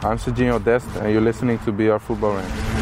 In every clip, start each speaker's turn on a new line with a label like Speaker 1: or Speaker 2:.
Speaker 1: I'm Serginho Dest, and you're listening to BR Football Ranks.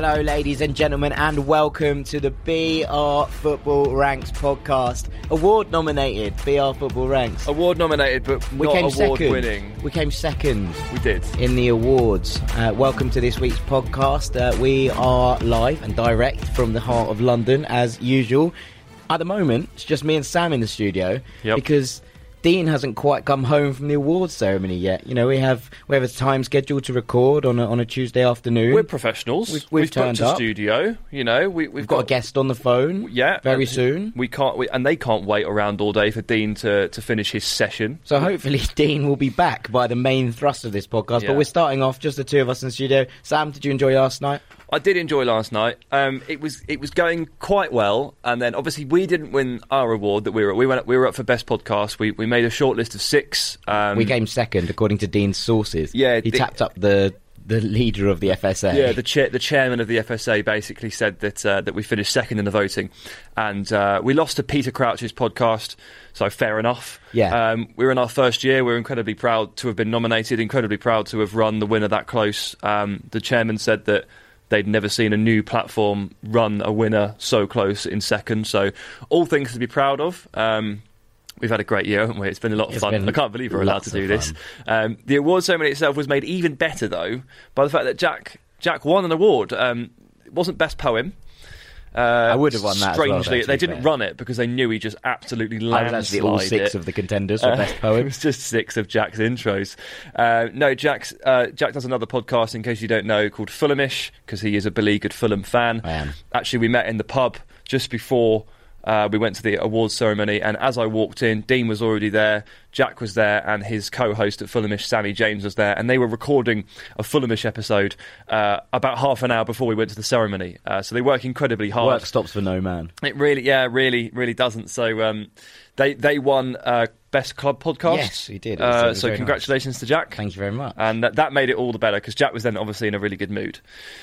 Speaker 2: Hello, ladies and gentlemen, and welcome to the BR Football Ranks podcast. Award nominated BR Football Ranks.
Speaker 3: Award nominated, but
Speaker 2: we
Speaker 3: not
Speaker 2: came
Speaker 3: award
Speaker 2: second.
Speaker 3: winning.
Speaker 2: We came second
Speaker 3: We did.
Speaker 2: in the awards. Uh, welcome to this week's podcast. Uh, we are live and direct from the heart of London, as usual. At the moment, it's just me and Sam in the studio
Speaker 3: Yep.
Speaker 2: because Dean hasn't quite come home from the awards ceremony yet. You know, we have we have a time scheduled to record on a, on a Tuesday afternoon.
Speaker 3: We're professionals.
Speaker 2: We've- we've
Speaker 3: booked
Speaker 2: turned up.
Speaker 3: studio. You know, we, we've,
Speaker 2: We've got a guest on the phone.
Speaker 3: Yeah,
Speaker 2: very soon.
Speaker 3: We can't, we, and they can't wait around all day for Dean to, to finish his session.
Speaker 2: So hopefully Dean will be back by the main thrust of this podcast.
Speaker 3: Yeah.
Speaker 2: But we're starting off just the two of us in the studio. Sam, did you enjoy last night?
Speaker 3: I did enjoy last night. Um, it was it was going quite well, and then obviously we didn't win our award that we were we went we were up for best podcast. We we made a short list of six. Um,
Speaker 2: we came second, according to Dean's sources.
Speaker 3: Yeah,
Speaker 2: he
Speaker 3: the-
Speaker 2: tapped up the the leader of the FSA.
Speaker 3: Yeah, the chair, the chairman of the FSA basically said that uh, that we finished second in the voting, and uh, we lost to Peter Crouch's podcast. So fair enough.
Speaker 2: Yeah.
Speaker 3: um, we were in our first year. We are incredibly proud to have been nominated. Incredibly proud to have run the winner that close. Um, the chairman said that. They'd never seen a new platform run a winner so close in second. So, all things to be proud of. Um, We've had a great year, haven't we? It's been a lot of
Speaker 2: It's
Speaker 3: fun. I can't believe we're allowed to do this. Um, the award ceremony itself was made even better, though, by the fact that Jack Jack won an award. Um, it wasn't best poem. Uh, I
Speaker 2: would have won that well,
Speaker 3: Strangely,
Speaker 2: though,
Speaker 3: they didn't
Speaker 2: fair.
Speaker 3: run it because they knew he just absolutely
Speaker 2: I was all six
Speaker 3: it.
Speaker 2: of the contenders for
Speaker 3: Uh,
Speaker 2: best
Speaker 3: it was just six of Jack's intros. Uh, no, Jack's uh, Jack does another podcast, in case you don't know, called Fulhamish, because he is a beleaguered Fulham fan.
Speaker 2: I am.
Speaker 3: Actually, we met in the pub just before uh, we went to the awards ceremony, and as I walked in, Dean was already there, Jack was there, and his co-host at Fulhamish, Sammy James, was there, and they were recording a Fulhamish episode uh, about half an hour before we went to the ceremony. Uh, so they work incredibly hard.
Speaker 2: Work stops for no man.
Speaker 3: It really, yeah, really, really doesn't. So um, they they won uh, best club podcast.
Speaker 2: Yes, he did. It was- it
Speaker 3: Uh, so congratulations to Jack.
Speaker 2: Thank you very much.
Speaker 3: And that, that made it all the better because Jack was then obviously in a really good mood.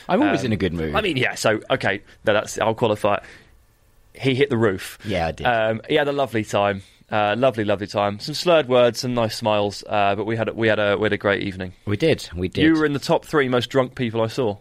Speaker 2: I'm always
Speaker 3: um,
Speaker 2: in a good mood.
Speaker 3: I mean, yeah. So okay, no, that's I'll qualify. it. He hit the roof.
Speaker 2: yeah, I did.
Speaker 3: Um, he had a lovely time. Uh, lovely, lovely time. Some slurred words, some nice smiles, uh, but we had a, we had a we had a great evening.
Speaker 2: we did. We did.
Speaker 3: You were in the top three most drunk people I saw.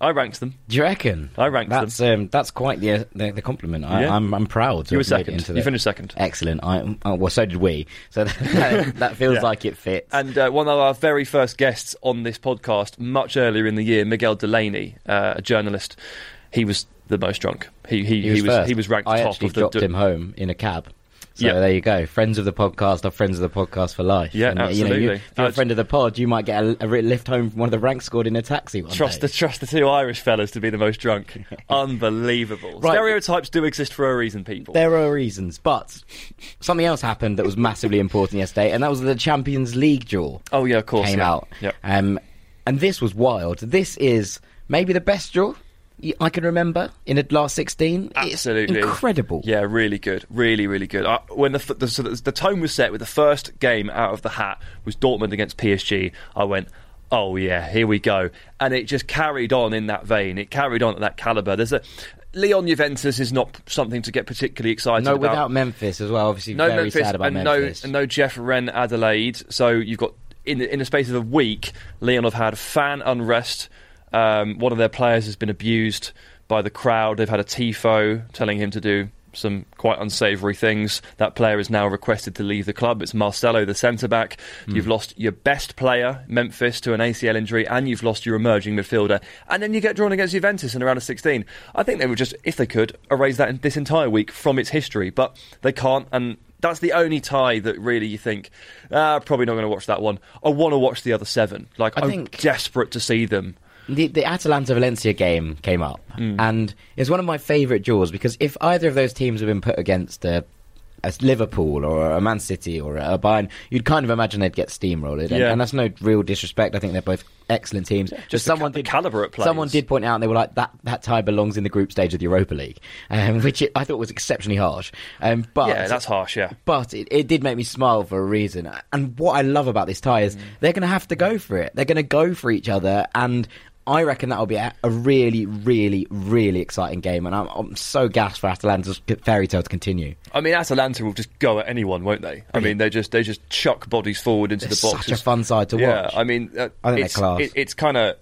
Speaker 3: I ranked them.
Speaker 2: Do you reckon?
Speaker 3: I ranked them.
Speaker 2: that's, Um, that's quite the, the the compliment. I,
Speaker 3: Yeah.
Speaker 2: I'm I'm proud.
Speaker 3: You were
Speaker 2: have made it
Speaker 3: second. You finished second.
Speaker 2: Excellent. I, oh, well, so did we. So that, that feels
Speaker 3: Yeah.
Speaker 2: like it fits.
Speaker 3: And uh, one of our very first guests on this podcast, much earlier in the year, Miguel Delaney, uh, a journalist, he was the most drunk. He he,
Speaker 2: He was,
Speaker 3: he was he was ranked
Speaker 2: I
Speaker 3: top
Speaker 2: actually
Speaker 3: of the.
Speaker 2: dropped him home in a cab. So
Speaker 3: Yeah.
Speaker 2: there you go. Friends of the podcast are friends of the podcast for life.
Speaker 3: Yeah,
Speaker 2: and, uh, You know, you,
Speaker 3: absolutely.
Speaker 2: if you're a friend of the pod, you might get a, a lift home from one of the Rank Squad in a taxi. One
Speaker 3: Trust
Speaker 2: day.
Speaker 3: the trust the two Irish fellas to be the most drunk. Unbelievable.
Speaker 2: Right.
Speaker 3: Stereotypes do exist for a reason, people.
Speaker 2: There are reasons, but something else happened that was massively important yesterday, and that was the Champions League draw
Speaker 3: oh yeah, of course.
Speaker 2: came
Speaker 3: yeah.
Speaker 2: out.
Speaker 3: Yep.
Speaker 2: Um, and this was wild. This is maybe the best draw I can remember in the last 16.
Speaker 3: Absolutely
Speaker 2: It's incredible.
Speaker 3: Yeah, really good, really, really good. Uh, when the, the so the the tone was set with the first game out of the hat was Dortmund against PSG, I went, "Oh yeah, here we go," and it just carried on in that vein. It carried on at that caliber. There's a Lyon Juventus is not something to get particularly excited
Speaker 2: No,
Speaker 3: about.
Speaker 2: No, without Memphis as well. Obviously,
Speaker 3: no
Speaker 2: very
Speaker 3: Memphis
Speaker 2: sad about
Speaker 3: and
Speaker 2: Memphis.
Speaker 3: no and no Jeff Reine-Adelaide. So you've got in in the space of a week, Lyon have had fan unrest. Um, one of their players has been abused by the crowd. They've had a tifo telling him to do some quite unsavoury things. That player is now requested to leave the club. It's Marcelo, the centre back.
Speaker 2: Hmm.
Speaker 3: You've lost your best player, Memphis, to an ACL injury, and you've lost your emerging midfielder. And then you get drawn against Juventus in a round of 16. I think they would just, if they could, erase that in this entire week from its history, but they can't. And that's the only tie that really you think, ah, probably not going to watch that one. I want to watch the other seven. Like,
Speaker 2: I
Speaker 3: I'm
Speaker 2: think-
Speaker 3: desperate to see them.
Speaker 2: The, the Atalanta Valencia game came up,
Speaker 3: Mm.
Speaker 2: and it's one of my favourite draws because if either of those teams have been put against a a Liverpool or a Man City or a Bayern, you'd kind of imagine they'd get steamrolled. And,
Speaker 3: Yeah.
Speaker 2: and that's no real disrespect. I think they're both excellent teams.
Speaker 3: just
Speaker 2: Just
Speaker 3: the ca-
Speaker 2: someone
Speaker 3: the
Speaker 2: did
Speaker 3: calibre at players.
Speaker 2: Someone did point out, and they were like that. That tie belongs in the group stage of the Europa League, um, which it, I thought was exceptionally harsh. Um, but
Speaker 3: Yeah, that's harsh. Yeah.
Speaker 2: but it, it did make me smile for a reason. And what I love about this tie is they're going to have to go for it. They're going to go for each other, and I reckon that'll be a, a really, really, really exciting game. And I'm, I'm so gassed for Atalanta's fairy tale to continue.
Speaker 3: I mean, Atalanta will just go at anyone, won't they? I mean, they just they just chuck bodies forward into
Speaker 2: They're
Speaker 3: the box.
Speaker 2: such a fun side to
Speaker 3: yeah,
Speaker 2: watch.
Speaker 3: I mean, uh,
Speaker 2: I think
Speaker 3: it's,
Speaker 2: class.
Speaker 3: it- it's kind of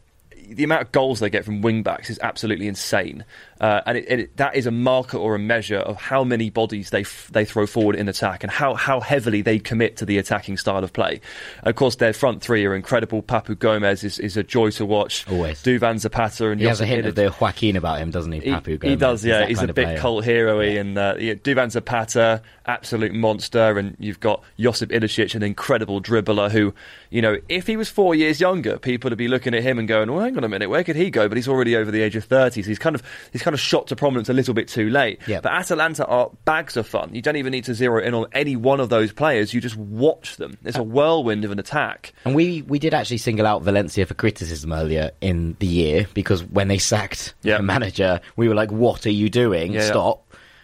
Speaker 3: the amount of goals they get from wing backs is absolutely insane, uh, and it, it, that is a marker or a measure of how many bodies they f- they throw forward in attack and how how heavily they commit to the attacking style of play. Of course, their front three are incredible. Papu Gomez is, is a joy to watch.
Speaker 2: Always.
Speaker 3: Duvan Zapata and
Speaker 2: He has a
Speaker 3: Josip
Speaker 2: hint of the Joaquin about him, doesn't he?
Speaker 3: he,
Speaker 2: Papu
Speaker 3: he
Speaker 2: Gomez?
Speaker 3: does, yeah.
Speaker 2: that
Speaker 3: He's, a
Speaker 2: player.
Speaker 3: cult hero-y, and uh, yeah, Duvan Zapata, absolute monster, and you've got Josip Ilicic, an incredible dribbler who, you know, if he was four years younger, people would be looking at him and going, "Well, hang on a minute, where could he go?" But he's already over the age of thirty, so he's kind of he's kind of shot to prominence a little bit too late.
Speaker 2: Yeah.
Speaker 3: But Atalanta are bags of fun. You don't even need to zero in on any one of those players. You just watch them. It's a whirlwind of an attack.
Speaker 2: And we, we did actually single out Valencia for criticism earlier in the year because when they sacked
Speaker 3: Yeah.
Speaker 2: the manager, we were like, "What are you doing?
Speaker 3: Yeah, yeah.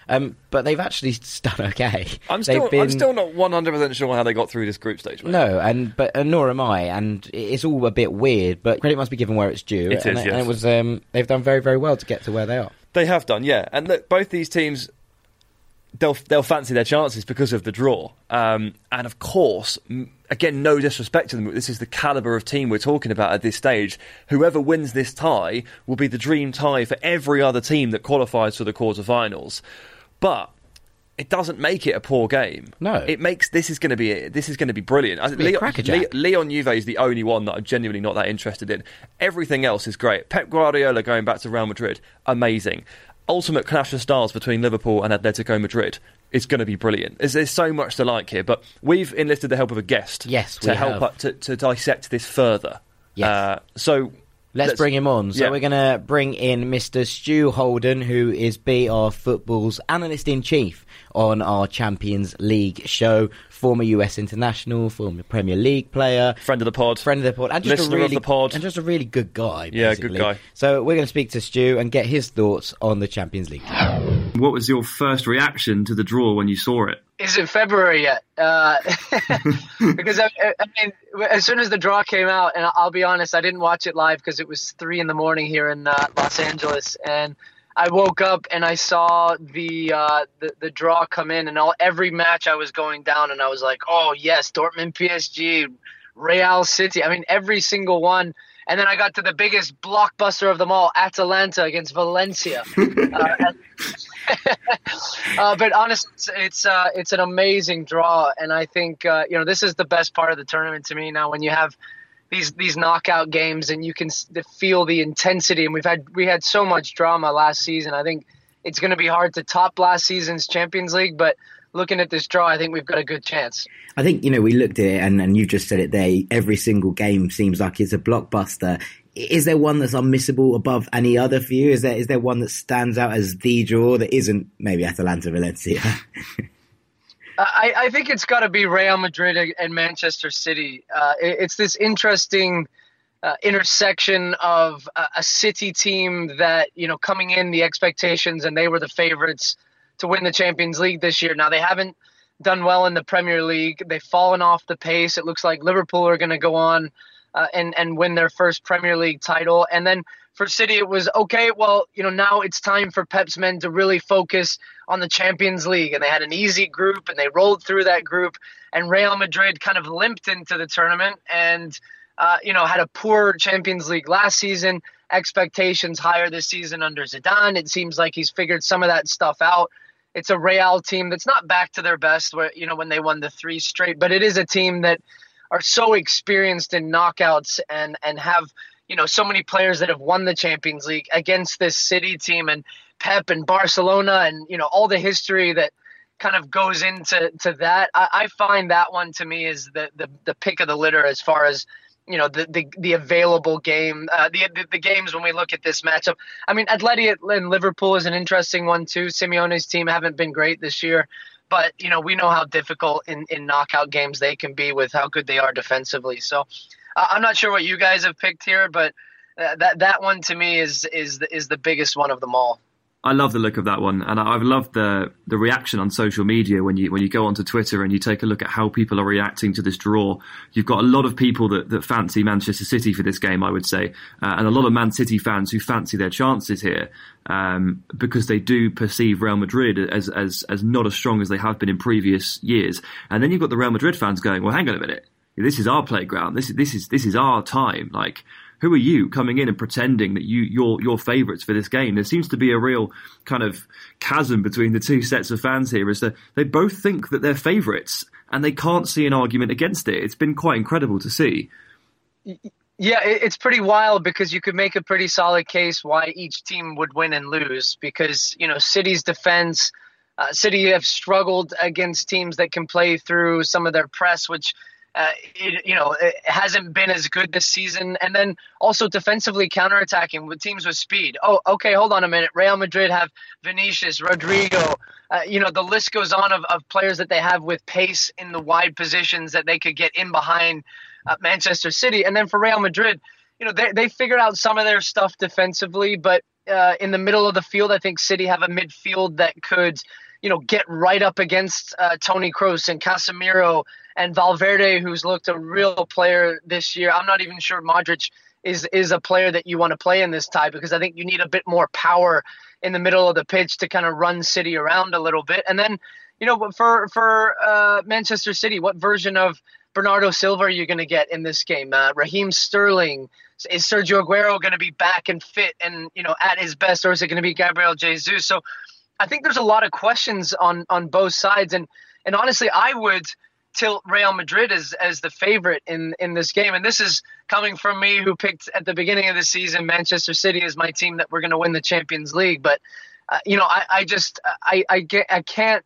Speaker 2: Stop!" Um, but they've actually done okay.
Speaker 3: I'm still
Speaker 2: been-
Speaker 3: I'm still not 100 percent sure how they got through this group stage. Mate.
Speaker 2: no, and but and nor am I, and it's all a bit weird. But credit must be given where it's due.
Speaker 3: It
Speaker 2: and,
Speaker 3: is,
Speaker 2: and
Speaker 3: yes.
Speaker 2: it was um, they've done very very well to get to where they are.
Speaker 3: They have done, yeah. And look, both these teams, they'll they'll fancy their chances because of the draw. Um, and of course, again, no disrespect to them, but this is the caliber of team we're talking about at this stage. Whoever wins this tie will be the dream tie for every other team that qualifies for the quarterfinals. But. It doesn't make it a poor game.
Speaker 2: No.
Speaker 3: it makes this is going to be this is going to be brilliant. I think
Speaker 2: be a Lyon.
Speaker 3: Le- Lyon Juve is the only one that I'm genuinely not that interested in. Everything else is great. Pep Guardiola going back to Real Madrid, amazing. Ultimate clash of stars between Liverpool and Atletico Madrid. It's going to be brilliant. There's, there's so much to like here, but we've enlisted the help of a guest
Speaker 2: Yes,
Speaker 3: to help us to, to dissect this further.
Speaker 2: Yes.
Speaker 3: Uh, so
Speaker 2: Let's, bring him on. So
Speaker 3: yeah.
Speaker 2: we're going to bring in Mr. Stu Holden, who is BR Football's analyst in chief on our Champions League show. Former US international, former Premier League player,
Speaker 3: friend of the pod.
Speaker 2: friend of the pod, and just
Speaker 3: Listener
Speaker 2: a
Speaker 3: of
Speaker 2: really
Speaker 3: the pod.
Speaker 2: and just a really good guy.
Speaker 3: Yeah, good guy.
Speaker 2: So we're going to speak to Stu and get his thoughts on the Champions League.
Speaker 4: What was your first reaction to the draw when you saw it?
Speaker 5: Is it February yet? Uh, because I, I mean, as soon as the draw came out, and I'll be honest, I didn't watch it live because it was three in the morning here in uh, Los Angeles, and I woke up and I saw the uh, the, the draw come in, and all every match I was going down, and I was like, oh yes, Dortmund, PSG, Real City. I mean, every single one. And then I got to the biggest blockbuster of them all, Atalanta against Valencia. uh, uh, but honestly, it's it's, uh, it's an amazing draw, and I think uh, you know this is the best part of the tournament to me. Now, when you have these these knockout games and you can feel the intensity, and we've had we had so much drama last season. I think it's going to be hard to top last season's Champions League, but looking at this draw, I think we've got a good chance.
Speaker 6: I think you know we looked at it, and, and you've just said it there. Every single game seems like it's a blockbuster. Is there one that's unmissable above any other for you? Is there is there one that stands out as the draw that isn't maybe Atalanta Valencia?
Speaker 5: I, I think it's got to be Real Madrid and Manchester City. Uh, it- it's this interesting uh, intersection of a, a City team that you know coming in the expectations and they were the favorites to win the Champions League this year. Now they haven't done well in the Premier League. They've fallen off the pace. It looks like Liverpool are going to go on uh, and and win their first Premier League title. And then for City, it was okay. Well, you know now it's time for Pep's men to really focus on the Champions League, and they had an easy group and they rolled through that group. And Real Madrid kind of limped into the tournament and. Uh, you know, had a poor Champions League last season. Expectations higher this season under Zidane. It seems like he's figured some of that stuff out. It's a Real team that's not back to their best, where you know when they won the three straight, but it is a team that are so experienced in knockouts and and have you know so many players that have won the Champions League against this City team and Pep and Barcelona and you know all the history that kind of goes into to that. I, I find that one to me is the, the the pick of the litter as far as you know the the, the available game uh, the, the the games when we look at this matchup. I mean, Atleti and Liverpool is an interesting one too. Simeone's team haven't been great this year, but you know we know how difficult in, in knockout games they can be with how good they are defensively. So uh, I'm not sure what you guys have picked here, but uh, that that one to me is is the, is the biggest one of them all.
Speaker 3: I love the look of that one, and I've loved the the reaction on social media when you when you go onto Twitter and you take a look at how people are reacting to this draw. You've got a lot of people that, that fancy Manchester City for this game, I would say, uh, and a lot of Man City fans who fancy their chances here um, because they do perceive Real Madrid as as as not as strong as they have been in previous years. And then you've got the Real Madrid fans going, "Well, hang on a minute, this is our playground. This is this is this is our time." Like who are you coming in and pretending that you you're your favourites for this game? There seems to be a real kind of chasm between the two sets of fans here, as that they both think that they're favourites and they can't see an argument against it. It's been quite incredible to see.
Speaker 5: Yeah, it's pretty wild because you could make a pretty solid case why each team would win and lose because you know City's defense. Uh, City have struggled against teams that can play through some of their press, which uh, it, you know, it hasn't been as good this season. And then also defensively counterattacking with teams with speed. Oh, okay, hold on a minute. Real Madrid have Vinicius, Rodrigo. Uh, you know, the list goes on of, of players that they have with pace in the wide positions that they could get in behind uh, Manchester City. And then for Real Madrid, you know, they, they figured out some of their stuff defensively, but uh, in the middle of the field, I think City have a midfield that could – you know, get right up against uh, Toni Kroos and Casemiro and Valverde, who's looked a real player this year. I'm not even sure Modric is is a player that you want to play in this tie because I think you need a bit more power in the middle of the pitch to kind of run City around a little bit. And then, you know, for for uh, Manchester City, what version of Bernardo Silva are you going to get in this game? Uh, Raheem Sterling is Sergio Aguero going to be back and fit and you know at his best, or is it going to be Gabriel Jesus? So I think there's a lot of questions on on both sides, and and honestly, I would tilt Real Madrid as as the favorite in in this game, and this is coming from me who picked at the beginning of the season Manchester City as my team that we're going to win the Champions League, but uh, you know, I, I just I I get I can't.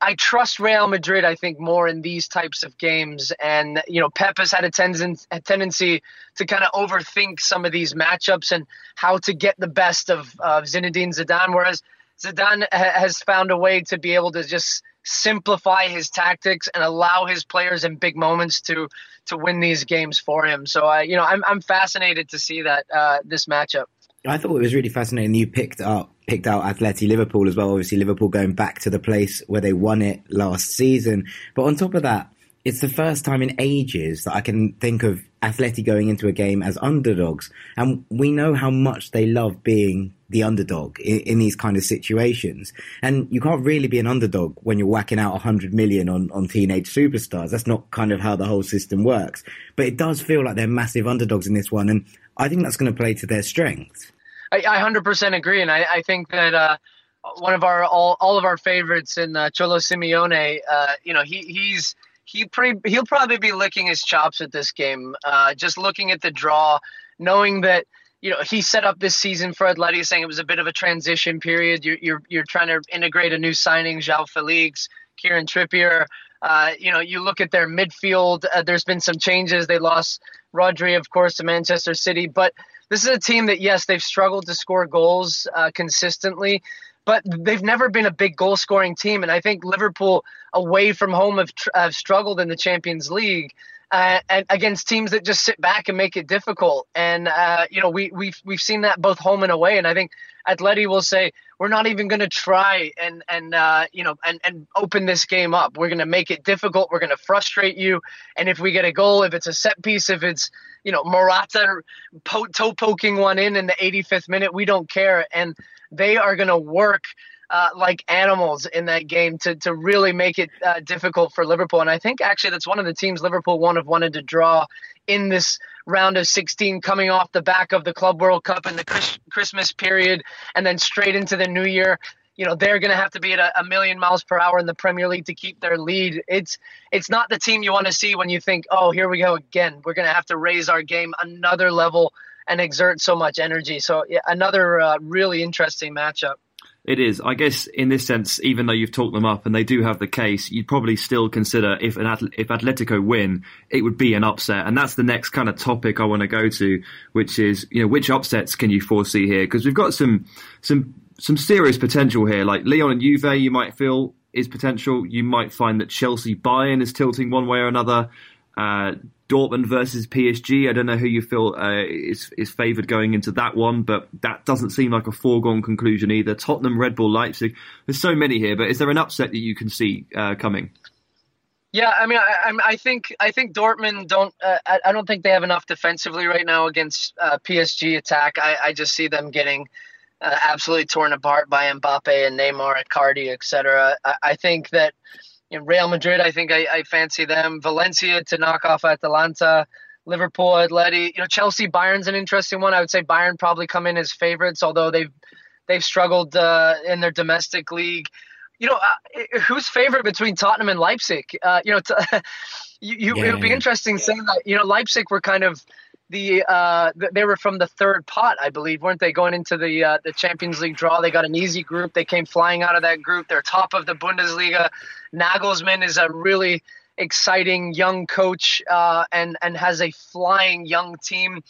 Speaker 5: I trust Real Madrid, I think, more in these types of games. And, you know, Pep has had a, ten- a tendency to kind of overthink some of these matchups and how to get the best of, of Zinedine Zidane. Whereas Zidane has found a way to be able to just simplify his tactics and allow his players in big moments to to win these games for him. So I, you know, I'm I'm fascinated to see that uh, this matchup.
Speaker 2: I thought it was really fascinating. You picked up picked out Atleti Liverpool as well. Obviously, Liverpool going back to the place where they won it last season. But on top of that, it's the first time in ages that I can think of Atleti going into a game as underdogs. And we know how much they love being the underdog in, in, these kind of situations. And you can't really be an underdog when you're whacking out 100 million on, on teenage superstars. That's not kind of how the whole system works. But it does feel like they're massive underdogs in this one. And I think that's going to play to their strengths.
Speaker 5: I, I 100% agree. And I, I think that, uh, one of our all, all of our favorites in uh, Cholo Simeone, uh, you know, he he's he pretty he'll probably be licking his chops at this game. Uh, just looking at the draw, knowing that you know he set up this season for Atleti, saying it was a bit of a transition period. You're you're, you're trying to integrate a new signing, João Felix, Kieran Trippier. Uh, you know, you look at their midfield. Uh, there's been some changes. They lost Rodri, of course, to Manchester City, but this is a team that yes, they've struggled to score goals uh, consistently but they've never been a big goal scoring team. And I think Liverpool away from home have, have struggled in the Champions League. Uh, and against teams that just sit back and make it difficult, and uh, you know we we've we've seen that both home and away, and I think Atleti will say we're not even going to try and and uh, you know and and open this game up. We're going to make it difficult. We're going to frustrate you, and if we get a goal, if it's a set piece, if it's you know Morata po- toe poking one in in the 85th minute, we don't care. And they are going to work uh, like animals in that game to, to really make it uh, difficult for Liverpool. And I think actually that's one of the teams Liverpool won't have wanted to draw in this round of 16 coming off the back of the Club World Cup and the Chris- Christmas period and then straight into the new year. You know they're going to have to be at a, a, million miles per hour in the Premier League to keep their lead. It's it's not the team you want to see when you think, oh, here we go again. We're going to have to raise our game another level and exert so much energy. So yeah, another uh, really interesting matchup.
Speaker 3: It is. I guess in this sense, even though you've talked them up and they do have the case, you'd probably still consider if an if Atletico win, it would be an upset, and that's the next kind of topic I want to go to, which is you know which upsets can you foresee here? Because we've got some some some serious potential here. Like Lyon and Juve, you might feel is potential. You might find that Chelsea Bayern is tilting one way or another. Uh, Dortmund versus PSG. I don't know who you feel uh, is is favoured going into that one, but that doesn't seem like a foregone conclusion either. Tottenham, Red Bull, Leipzig. There's so many here, but is there an upset that you can see uh, coming?
Speaker 5: Yeah, I mean, I, I think I think Dortmund don't. Uh, I, don't think they have enough defensively right now against uh, PSG attack. I, I just see them getting uh, absolutely torn apart by Mbappe and Neymar, Icardi, etc. I, I think that know, Real Madrid, I think I, I fancy them. Valencia to knock off Atalanta. Liverpool, Atleti, you know, Chelsea, Bayern's an interesting one. I would say Bayern probably come in as favorites, although they've they've struggled uh, in their domestic league. You know, uh, who's favorite between Tottenham and Leipzig? Uh, you know, t- you, you yeah, it would be interesting saying that. You know, Leipzig were kind of the uh, they were from the third pot, I believe, weren't they? Going into the uh, the Champions League draw, they got an easy group. They came flying out of that group. They're top of the Bundesliga. Nagelsmann is a really exciting young coach uh, and and has a flying young team.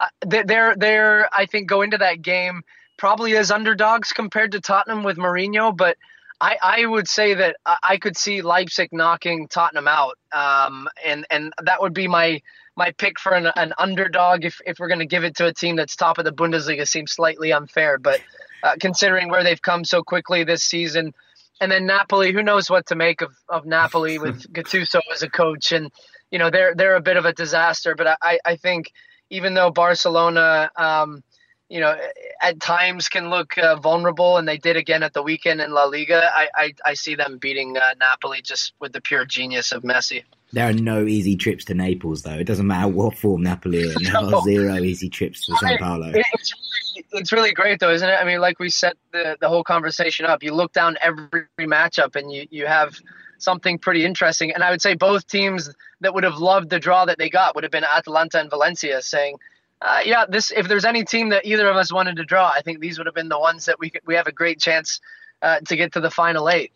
Speaker 5: Uh, they're they're I think go into that game probably as underdogs compared to Tottenham with Mourinho, but. I, I would say that I could see Leipzig knocking Tottenham out, um, and and that would be my my pick for an, an underdog if, if we're going to give it to a team that's top of the Bundesliga seems slightly unfair. But uh, considering where they've come so quickly this season, and then Napoli, who knows what to make of, of Napoli with Gattuso as a coach, and you know they're they're a bit of a disaster. But I, I think even though Barcelona, um, you know, at times can look uh, vulnerable, and they did again at the weekend in La Liga, I I, I see them beating uh, Napoli just with the pure genius of Messi.
Speaker 2: There are no easy trips to Naples, though. It doesn't matter what form Napoli are in. There are zero easy trips to San Paolo.
Speaker 5: It's really, it's really great, though, isn't it? I mean, like we set the, the whole conversation up. You look down every matchup and you, you have something pretty interesting. And I would say both teams that would have loved the draw that they got would have been Atalanta and Valencia saying, uh, yeah, this if there's any team that either of us wanted to draw, I think these would have been the ones that we could, we have a great chance uh, to get to the final eight.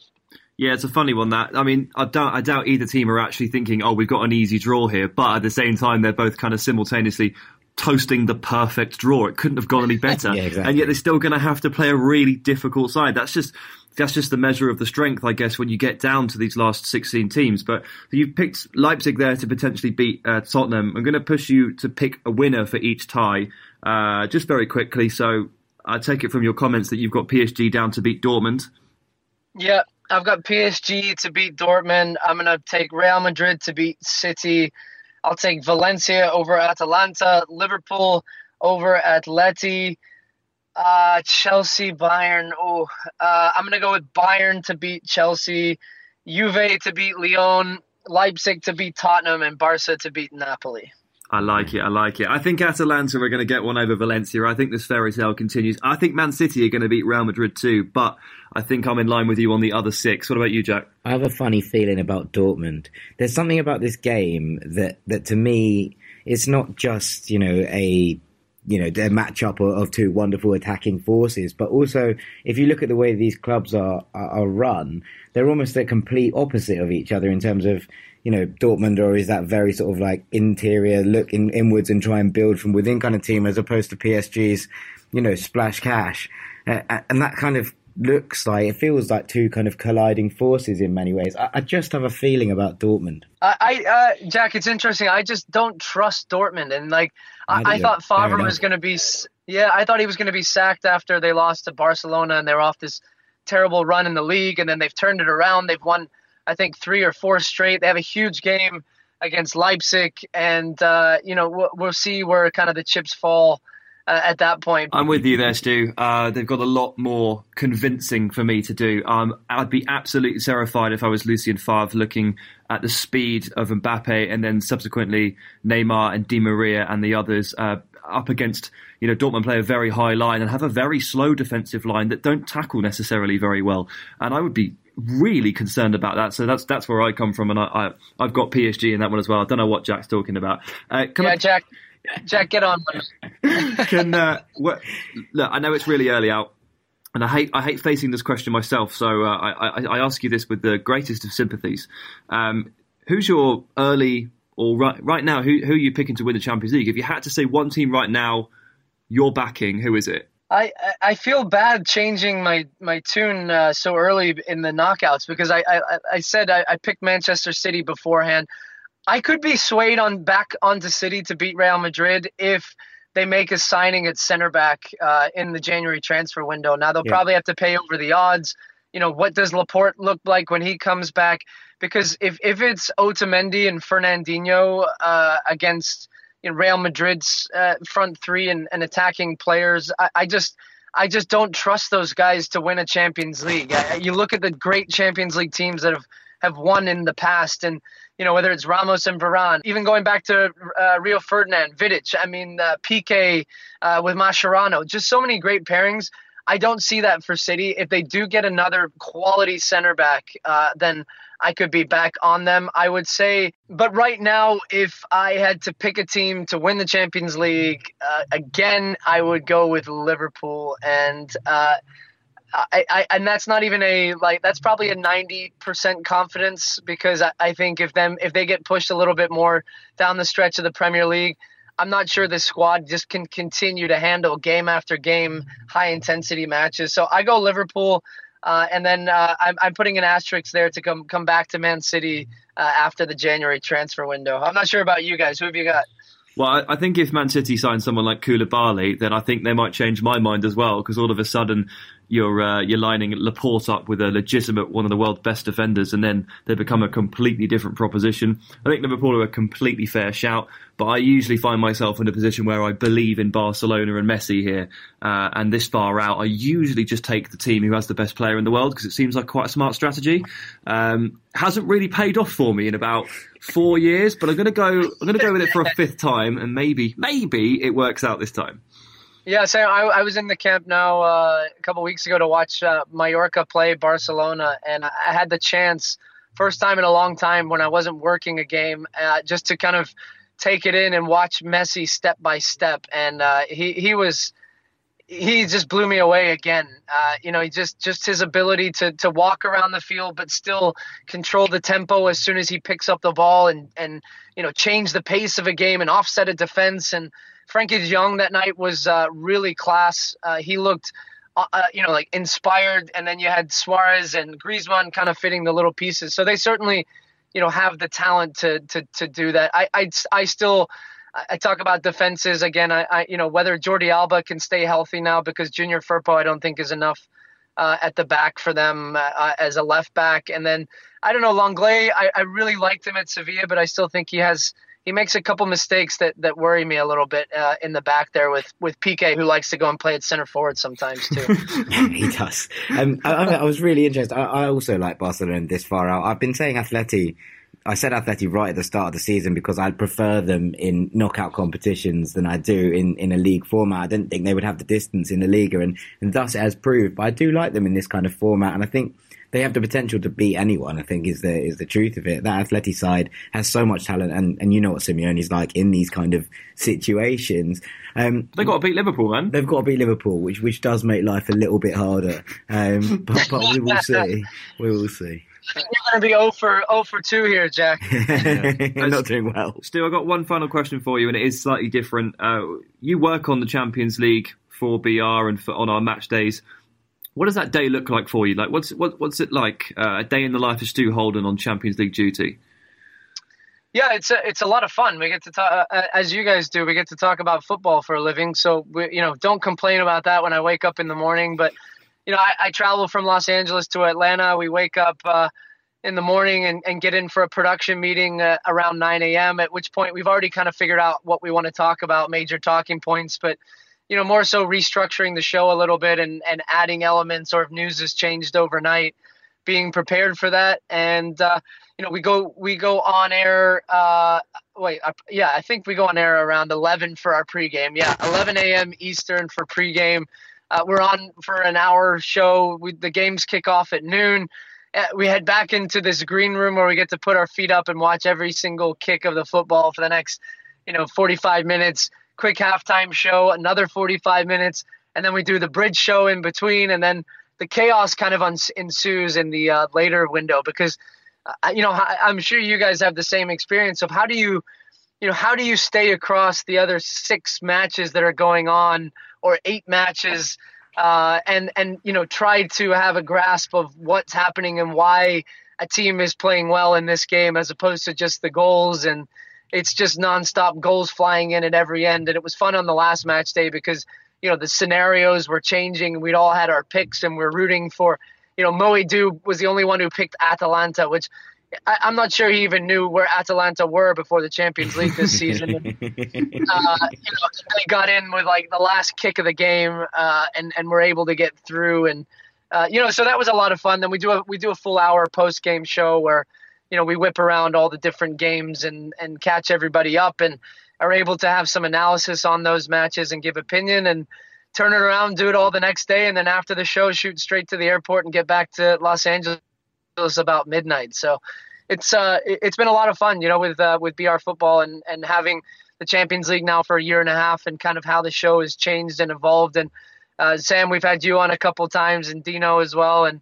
Speaker 3: Yeah, it's a funny one. That I mean, I doubt I doubt either team are actually thinking, "Oh, we've got an easy draw here," but at the same time, they're both kind of simultaneously toasting the perfect draw. It couldn't have gone any better,
Speaker 2: yeah, exactly.
Speaker 3: and yet they're still going to have to play a really difficult side. That's just that's just the measure of the strength, I guess, when you get down to these last 16 teams. But you've picked Leipzig there to potentially beat uh, Tottenham. I'm going to push you to pick a winner for each tie, uh, just very quickly. So I take it from your comments that you've got PSG down to beat Dortmund.
Speaker 5: Yeah, I've got PSG to beat Dortmund. I'm going to take Real Madrid to beat City. I'll take Valencia over Atalanta, Liverpool over Atleti, uh, Chelsea, Bayern. Oh, uh, I'm going to go with Bayern to beat Chelsea, Juve to beat Lyon, Leipzig to beat Tottenham, and Barca to beat Napoli.
Speaker 3: I like it. I like it. I think Atalanta are going to get one over Valencia. I think this fairy tale continues. I think Man City are going to beat Real Madrid too, but I think I'm in line with you on the other six. What about you, Jack?
Speaker 2: I have a funny feeling about Dortmund. There's something about this game that, that to me, it's not just, you know, a you know, their matchup of two wonderful attacking forces. But also, if you look at the way these clubs are, are, are run, they're almost the complete opposite of each other in terms of you know, Dortmund or is that very sort of like interior look in, inwards and try and build from within kind of team as opposed to PSG's, you know, splash cash. Uh, and that kind of looks like it feels like two kind of colliding forces in many ways. I, I just have a feeling about Dortmund.
Speaker 5: I, I uh, Jack, it's interesting. I just don't trust Dortmund, and like I, I thought Favre was going to be, yeah, I thought he was going to be sacked after they lost to Barcelona and they're off this terrible run in the league, and then they've turned it around. They've won I think three or four straight. They have a huge game against Leipzig, and uh, you know we'll, we'll, see where kind of the chips fall. Uh, at that point,
Speaker 3: I'm with you there, Stu. Uh, they've got a lot more convincing for me to do. Um, I'd be absolutely terrified if I was Lucien Favre looking at the speed of Mbappe and then subsequently Neymar and Di Maria and the others uh, up against you know Dortmund play a very high line and have a very slow defensive line that don't tackle necessarily very well. And I would be really concerned about that. So that's that's where I come from, and I, I have got PSG in that one as well. I don't know what Jack's talking about.
Speaker 5: Uh, yeah, I, Jack. Jack, get on.
Speaker 3: can uh, what, look? I know it's really early out, and I hate I hate facing this question myself. So uh, I, I, I ask you this with the greatest of sympathies. Um, who's your early or right right now? Who who are you picking to win the Champions League? If you had to say one team right now, you're backing. Who is it?
Speaker 5: I I feel bad changing my my tune uh, so early in the knockouts because I I, I said I, I picked Manchester City beforehand. I could be swayed on back onto City to beat Real Madrid if they make a signing at center back uh, in the January transfer window. Now they'll yeah. probably have to pay over the odds. You know what does Laporte look like when he comes back? Because if if it's Otamendi and Fernandinho uh, against you know, Real Madrid's uh, front three and, and attacking players. I, I, just I just don't trust those guys to win a Champions League. You look at the great Champions League teams that have have won in the past, and you know whether it's Ramos and Varane, even going back to uh, Rio Ferdinand, Vidic. I mean uh, Piqué uh, with Mascherano, just so many great pairings. I don't see that for City. If they do get another quality center back, uh, then I could be back on them. I would say, but right now, if I had to pick a team to win the Champions League uh, again, I would go with Liverpool, and uh, I, I, and that's not even a like that's probably a ninety percent confidence because I, I think if them if they get pushed a little bit more down the stretch of the Premier League. I'm not sure this squad just can continue to handle game after game high intensity matches. So I go Liverpool. Uh, and then uh, I'm, I'm putting an asterisk there to come come back to Man City uh, after the January transfer window. I'm not sure about you guys. Who have you got?
Speaker 3: Well, I think if Man City signs someone like Koulibaly, then I think they might change my mind as well because all of a sudden you're uh, you're lining Laporte up with a legitimate one of the world's best defenders, and then they become a completely different proposition. I think Liverpool are a completely fair shout, but I usually find myself in a position where I believe in Barcelona and Messi here, uh, and this far out, I usually just take the team who has the best player in the world because it seems like quite a smart strategy. Um, hasn't really paid off for me in about four years, but I'm going to go. I'm to go with it for a fifth time, and maybe maybe it works out this time.
Speaker 5: Yeah, so I, I was in the camp now uh, a couple weeks ago to watch uh, Mallorca play Barcelona, and I had the chance, first time in a long time when I wasn't working a game, uh, just to kind of take it in and watch Messi step by step, and uh, he he was he just blew me away again. Uh, you know, he just just his ability to to walk around the field but still control the tempo as soon as he picks up the ball and and you know change the pace of a game and offset a defense and Frenkie de Jong that night was uh, really class. Uh, he looked, uh, uh, you know, like inspired, and then you had Suarez and Griezmann kind of fitting the little pieces. So they certainly, you know, have the talent to to to do that. I I, I still. I talk about defenses again. I, I, you know, whether Jordi Alba can stay healthy now because Junior Firpo I don't think is enough uh, at the back for them uh, as a left back. And then I don't know Lenglet. I, I really liked him at Sevilla, but I still think he has he makes a couple mistakes that, that worry me a little bit uh, in the back there with with Piqué, who likes to go and play at center forward sometimes too.
Speaker 2: he does. Um, I, I, was really interested. I, I, also like Barcelona this far out. I've been saying Atleti. I said Atleti right at the start of the season because I prefer them in knockout competitions than I do in, in a league format. I didn't think they would have the distance in the Liga, and, and thus it has proved. But I do like them in this kind of format, and I think they have the potential to beat anyone. I think is the is the truth of it. That Atleti side has so much talent, and, and you know what Simeone's like in these kind of situations.
Speaker 3: Um, they've got to beat Liverpool, man.
Speaker 2: They've got to beat Liverpool, which which does make life a little bit harder. Um, but, but we will see. We will see.
Speaker 5: You're going to be 0 for 0 for 2 here, Jack.
Speaker 2: I'm not doing well.
Speaker 3: Stu, I've got one final question for you, and it is slightly different. Uh, you work on the Champions League for BR and for, on our match days. What does that day look like for you? Like, what's what, what's it like? Uh, a day in the life of Stu Holden on Champions League duty.
Speaker 5: Yeah, it's a, it's a lot of fun. We get to talk, uh, as you guys do. We get to talk about football for a living. So we, you know, don't complain about that when I wake up in the morning. But you know, I, I travel from Los Angeles to Atlanta. We wake up uh, in the morning and, and get in for a production meeting uh, around 9 a.m. At which point we've already kind of figured out what we want to talk about, major talking points. But you know, more so restructuring the show a little bit and, and adding elements or if news has changed overnight, being prepared for that. And, uh, you know, we go, we go on air, uh, wait, yeah, I think we go on air around 11 for our pregame. Yeah. 11 a.m. Eastern for pregame. Uh, we're on for an hour show. We, the games kick off at noon. Uh, we head back into this green room where we get to put our feet up and watch every single kick of the football for the next, you know, 45 minutes quick halftime show, another 45 minutes, and then we do the bridge show in between, and then the chaos kind of uns- ensues in the uh, later window because, uh, you know, I- I'm sure you guys have the same experience of how do you you know, how do you stay across the other six matches that are going on or eight matches uh, and and you know try to have a grasp of what's happening and why a team is playing well in this game as opposed to just the goals and it's just nonstop goals flying in at every end and it was fun on the last match day because you know the scenarios were changing we'd all had our picks and we're rooting for you know Mo Edu was the only one who picked Atalanta which I, am not sure he even knew where Atalanta were before the Champions League this season. uh, you know, they got in with like the last kick of the game, uh, and and were able to get through. And uh, you know, so that was a lot of fun. Then we do a we do a full hour post game show where you know we whip around all the different games and and catch everybody up and are able to have some analysis on those matches and give opinion and turn it around, do it all the next day, and then after the show, shoot straight to the airport and get back to Los Angeles about midnight. So it's uh it's been a lot of fun, you know, with uh, with BR football and and having the Champions League now for a year and a half and kind of how the show has changed and evolved. And uh, Sam, we've had you on a couple times and Dino as well. And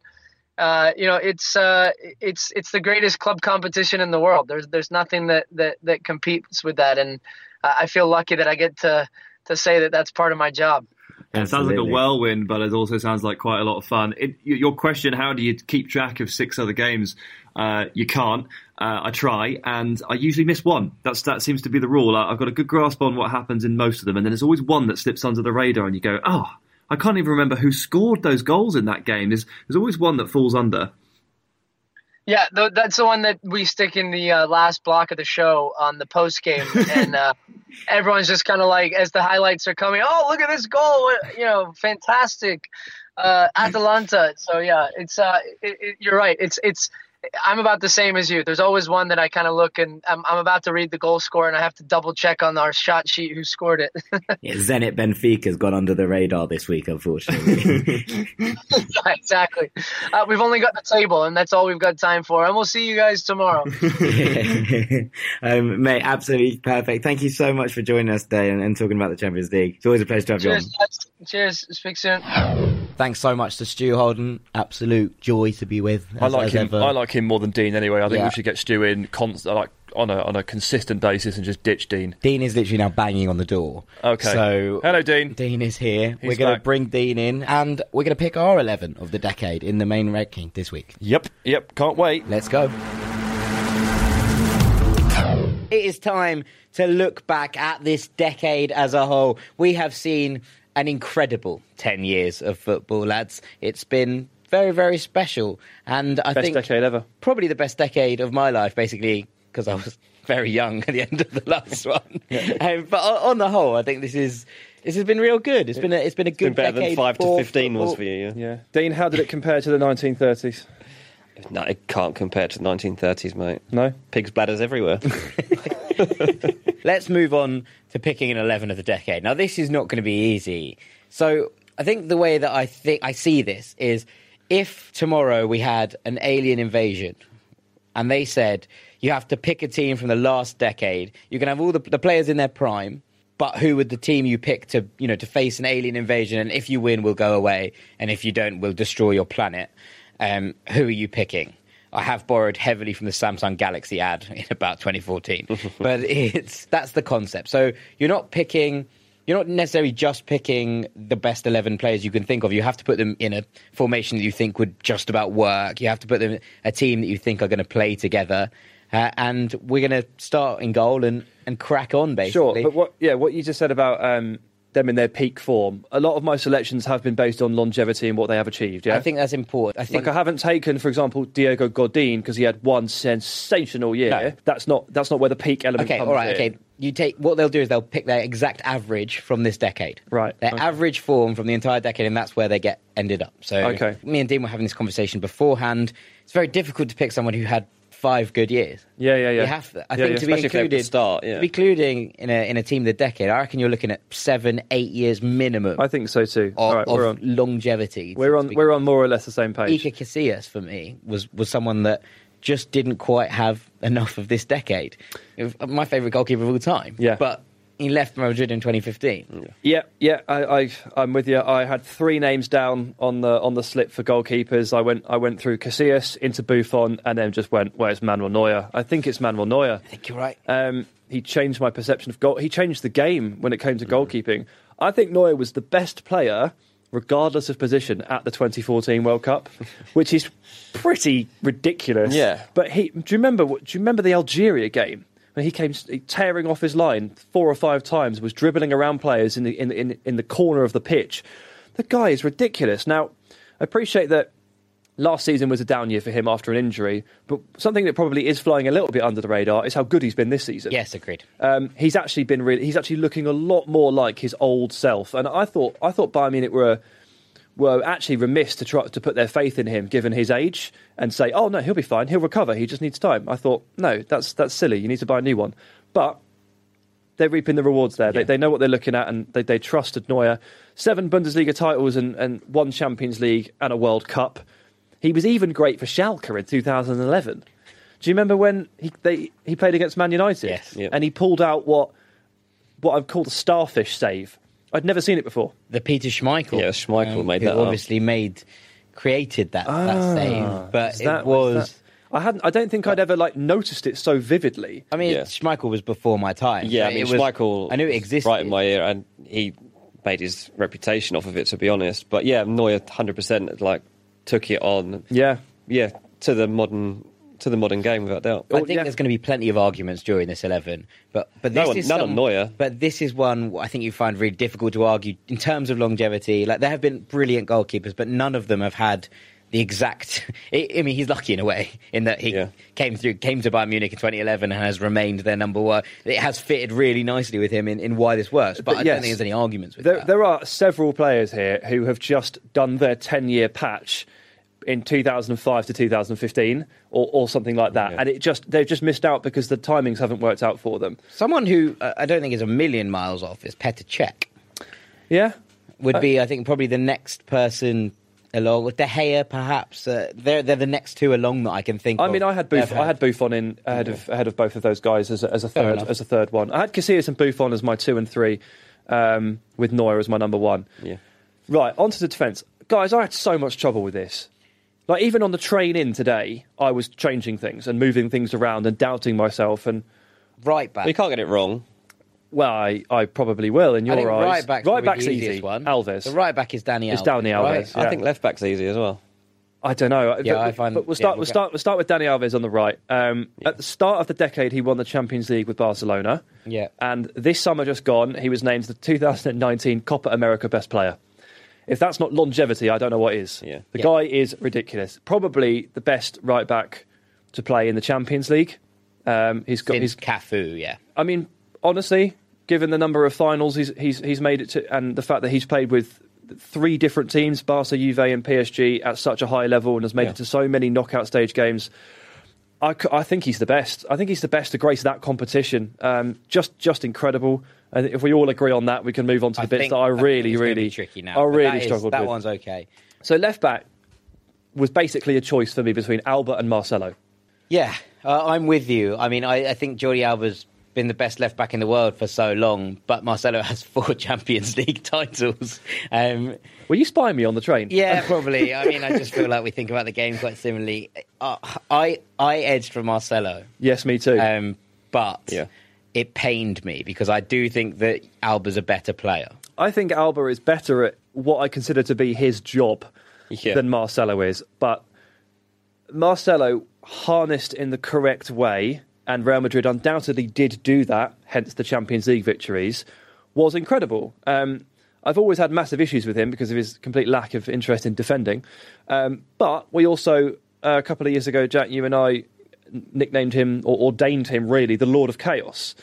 Speaker 5: uh, you know, it's uh, it's it's the greatest club competition in the world. There's there's nothing that that that competes with that, and I feel lucky that I get to to say that that's part of my job.
Speaker 4: Yeah, it sounds like a whirlwind, but it also sounds like quite a lot of fun. It, your question, how do you keep track of six other games? Uh, you can't. Uh, I try, and I usually miss one. That's that seems to be the rule. I, have got a good grasp on what happens in most of them, and then there's always one that slips under the radar, and you go, "Oh, I can't even remember who scored those goals in that game." There's there's always one that falls under.
Speaker 5: Yeah, th- that's the one that we stick in the uh, last block of the show on the post game, and uh, everyone's just kind of like, as the highlights are coming, oh, look at this goal! You know, fantastic, uh, Atalanta. So yeah, it's uh, it, it, you're right. It's it's I'm about the same as you. There's always one that I kind of look and I'm, I'm, about to read the goal score and I have to double check on our shot sheet who scored it.
Speaker 6: yeah, Zenit Benfica's gone under the radar this week, unfortunately.
Speaker 5: yeah, exactly. Uh, we've only got the table and that's all we've got time for. And we'll see you guys tomorrow.
Speaker 6: um, mate, absolutely perfect. Thank you so much for joining us today and, and, talking about the Champions League. It's always a pleasure to have
Speaker 5: Cheers,
Speaker 6: you on.
Speaker 5: Cheers. Speak soon.
Speaker 2: Thanks so much to Stu Holden. Absolute joy to be with.
Speaker 3: As, I like him. Ever. I like him more than Dean anyway. I think yeah. we should get Stu in const- like on a on a consistent basis and just ditch Dean.
Speaker 2: Dean is literally now banging on the door.
Speaker 3: Okay.
Speaker 2: So
Speaker 3: hello, Dean.
Speaker 2: Dean is here. He's we're going to bring Dean in, and we're going to pick our eleven of the decade in the main ranking this week.
Speaker 3: Yep. Yep. Can't wait.
Speaker 2: Let's go. It is time to look back at this decade as a whole. We have seen an incredible 10 years of football, lads. It's been very, very special. And I
Speaker 3: best
Speaker 2: think
Speaker 3: decade ever.
Speaker 2: Probably the best decade of my life, basically, because I was very young at the end of the last one. yeah. um, but on the whole, I think this is this has been real good. It's been a, it's been a good
Speaker 7: been better
Speaker 2: than
Speaker 7: five to fifteen football. was for you.
Speaker 3: Yeah? yeah. Dean, how did it compare to the 1930s?
Speaker 7: No, it can't compare to the 1930s, mate.
Speaker 3: No,
Speaker 7: pigs' bladders everywhere.
Speaker 2: Let's move on to picking an 11 of the decade. Now, this is not going to be easy. So, I think the way that I think I see this is if tomorrow we had an alien invasion and they said you have to pick a team from the last decade, you can have all the, the players in their prime, but who would the team you pick to you know to face an alien invasion? And if you win we'll go away. And if you don't we'll destroy your planet. Um, who are you picking I have borrowed heavily from the Samsung Galaxy ad in about 2014 but it's that's the concept so you're not picking you're not necessarily just picking the best 11 players you can think of. You have to put them in a formation that you think would just about work. You have to put them in a team that you think are going to play together. Uh, and we're going to start in goal and, and crack on, basically.
Speaker 3: Sure, but what, yeah, what you just said about um, them in their peak form. A lot of my selections have been based on longevity and what they have achieved. Yeah,
Speaker 2: I think that's important. I think
Speaker 3: like I haven't taken, for example, Diego Godin because he had one sensational year. No. That's not that's not where the peak element.
Speaker 2: Okay,
Speaker 3: comes
Speaker 2: all right,
Speaker 3: in.
Speaker 2: okay. You take what they'll do is they'll pick their exact average from this decade.
Speaker 3: Right.
Speaker 2: Their
Speaker 3: okay.
Speaker 2: average form from the entire decade, and that's where they get ended up. So,
Speaker 3: okay.
Speaker 2: me and Dean were having this conversation beforehand. It's very difficult to pick someone who had five good years.
Speaker 3: Yeah, yeah, yeah.
Speaker 2: You have to. I
Speaker 3: yeah,
Speaker 2: think
Speaker 3: yeah.
Speaker 2: to be included,
Speaker 7: start, yeah.
Speaker 2: to be including in a in a team of the decade, I reckon you're looking at seven, eight years minimum.
Speaker 3: I think so too.
Speaker 2: Of,
Speaker 3: right, we're on.
Speaker 2: longevity.
Speaker 3: We're on. We're on more or less the same page.
Speaker 2: Iker Casillas for me was was someone that just didn't quite have enough of this decade. My favourite goalkeeper of all time.
Speaker 3: Yeah,
Speaker 2: but he left Madrid in 2015.
Speaker 3: Yeah, yeah, I, I, am with you. I had three names down on the on the slip for goalkeepers. I went I went through Casillas into Buffon, and then just went, "Where's Manuel Neuer?" I think it's Manuel Neuer.
Speaker 2: I think you're right.
Speaker 3: Um, he changed my perception of goal. He changed the game when it came to goalkeeping. I think Neuer was the best player, regardless of position, at the 2014 World Cup, which is pretty ridiculous.
Speaker 7: Yeah.
Speaker 3: But he, do you remember? what- Do you remember the Algeria game? When he came tearing off his line four or five times, was dribbling around players in the in, in in the corner of the pitch. The guy is ridiculous. Now, I appreciate that last season was a down year for him after an injury, but something that probably is flying a little bit under the radar is how good he's been this season.
Speaker 2: Yes, agreed.
Speaker 3: Um, he's actually been really, he's actually looking a lot more like his old self, and I thought I thought Bayern Munich were were actually remiss to try to put their faith in him given his age and say, oh no, he'll be fine, he'll recover, he just needs time. I thought no, that's that's silly. You need to buy a new one, but. They're reaping the rewards there. They, they know what they're looking at, and they, they trusted Neuer. Seven Bundesliga titles and, and one Champions League and a World Cup. He was even great for Schalke in 2011. Do you remember when he they, he played against Man United?
Speaker 2: Yes.
Speaker 7: Yep.
Speaker 3: And he pulled out what what I've called a starfish save. I'd never seen it before.
Speaker 2: The Peter Schmeichel.
Speaker 7: Yeah, Schmeichel um, made
Speaker 2: who
Speaker 7: that up.
Speaker 2: Obviously made created that, that ah. save, but
Speaker 3: Is
Speaker 2: it
Speaker 3: that-
Speaker 2: was.
Speaker 3: I hadn't. I don't think I'd ever like noticed it so vividly.
Speaker 2: I mean,
Speaker 7: Yeah.
Speaker 2: Schmeichel was before my time.
Speaker 7: Yeah,
Speaker 2: so
Speaker 7: I mean,
Speaker 2: it was,
Speaker 7: Schmeichel
Speaker 2: I knew it existed.
Speaker 7: right in my ear, and he made his reputation off of it. To be honest, but yeah, Neuer hundred percent like took it on.
Speaker 3: Yeah.
Speaker 7: Yeah, to the modern to the modern game without doubt.
Speaker 2: I oh, think
Speaker 3: yeah.
Speaker 2: there's going to be plenty of arguments during this eleven, but but
Speaker 7: No
Speaker 2: this
Speaker 7: one-
Speaker 2: is
Speaker 7: none on Neuer.
Speaker 2: But this is one I think you find really difficult to argue in terms of longevity. Like there have been brilliant goalkeepers, but none of them have had the exact. I I mean, he's lucky in a way in that he
Speaker 7: Yeah.
Speaker 2: came through, came to Bayern Munich in 2011 and has remained their number one. It has fitted really nicely with him in, in why this works. But,
Speaker 3: But
Speaker 2: I
Speaker 3: yes,
Speaker 2: don't think there's any arguments with
Speaker 3: There,
Speaker 2: that.
Speaker 3: there are several players here who have just done their 10 year patch in 2005 to 2015 or, or something like that.
Speaker 7: Yeah.
Speaker 3: And it just they've just missed out because the timings haven't worked out for them.
Speaker 2: Someone who uh, I don't think is a million miles off is Petr Cech.
Speaker 3: Yeah.
Speaker 2: would
Speaker 3: Uh,
Speaker 2: be, I think, probably the next person along with De Gea, perhaps. Uh, they're they're the next two along that I can think.
Speaker 3: I
Speaker 2: of.
Speaker 3: mean, I had
Speaker 2: They've
Speaker 3: Buff- I had Buffon in ahead of ahead of both of those guys as a, as a third as a third one. I had Casillas and Buffon as my two and three, um, with Neuer as my number one.
Speaker 7: Yeah.
Speaker 3: Right, onto the defence. Guys, I had so much trouble with this. Like, even on the train in today, I was changing things and moving things around and doubting myself. And,
Speaker 2: right back.
Speaker 7: You can't get it wrong.
Speaker 3: well, I, I probably will in
Speaker 2: I
Speaker 3: your
Speaker 2: think
Speaker 3: eyes.
Speaker 2: right back's,
Speaker 3: right
Speaker 2: probably
Speaker 3: back's
Speaker 2: the easiest
Speaker 3: easy.
Speaker 2: one.
Speaker 3: Alves.
Speaker 2: The right back is Dani.
Speaker 3: Alves, It's
Speaker 2: Alves,
Speaker 3: Dani Alves.
Speaker 2: right?
Speaker 3: Yeah.
Speaker 7: I think left back's easy as well.
Speaker 3: I don't know.
Speaker 2: Yeah,
Speaker 3: But-
Speaker 2: I find-
Speaker 3: But we'll
Speaker 2: yeah,
Speaker 3: start.
Speaker 2: we'll
Speaker 3: we'll start. We'll start with Dani Alves on the right. Um, At the start of the decade, he won the Champions League with Barcelona.
Speaker 2: Yeah.
Speaker 3: And this summer just gone, he was named the 2019 Copa America Best Player. If that's not longevity, I don't know what is.
Speaker 7: Yeah.
Speaker 3: The
Speaker 2: Yeah.
Speaker 3: guy is ridiculous. Probably the best right back to play in the Champions League. Um, he's got.
Speaker 2: Since
Speaker 3: He's.
Speaker 2: Cafu, yeah.
Speaker 3: I mean, honestly, given the number of finals he's he's he's made it to, and the fact that he's played with three different teams, Barca, Juve, and PSG, at such a high level, and has made
Speaker 7: Yeah.
Speaker 3: it to so many knockout stage games. I, I think he's the best. I think he's the best to grace that competition. Um, just just incredible. And if we all agree on that, we can move on to the
Speaker 2: I
Speaker 3: bits
Speaker 2: think-
Speaker 3: that I really,
Speaker 2: it's gonna be
Speaker 3: really
Speaker 2: tricky now.
Speaker 3: I really
Speaker 2: that is-
Speaker 3: struggled
Speaker 2: That
Speaker 3: with.
Speaker 2: one's okay.
Speaker 3: So left back was basically a choice for me between Alba and Marcelo.
Speaker 2: Yeah, uh, I'm with you. I mean, I, I think Jordi Alba's been the best left back in the world for so long, but Marcelo has four Champions League titles. Um,
Speaker 3: Were you spying me on the train?
Speaker 2: yeah, probably. I mean, I just feel like we think about the game quite similarly. Uh, I I edged for Marcelo,
Speaker 3: Yes, me too.
Speaker 2: um, but
Speaker 7: Yeah.
Speaker 2: it pained me because I do think that Alba's a better player.
Speaker 3: I think Alba is better at what I consider to be his job
Speaker 7: Yeah.
Speaker 3: than Marcelo is. But Marcelo harnessed in the correct way, and Real Madrid undoubtedly did do that, hence the Champions League victories, was incredible. Um, I've always had massive issues with him because of his complete lack of interest in defending. Um, but we also, uh, a couple of years ago, Jack, you and I nicknamed him or ordained him really the Lord of Chaos.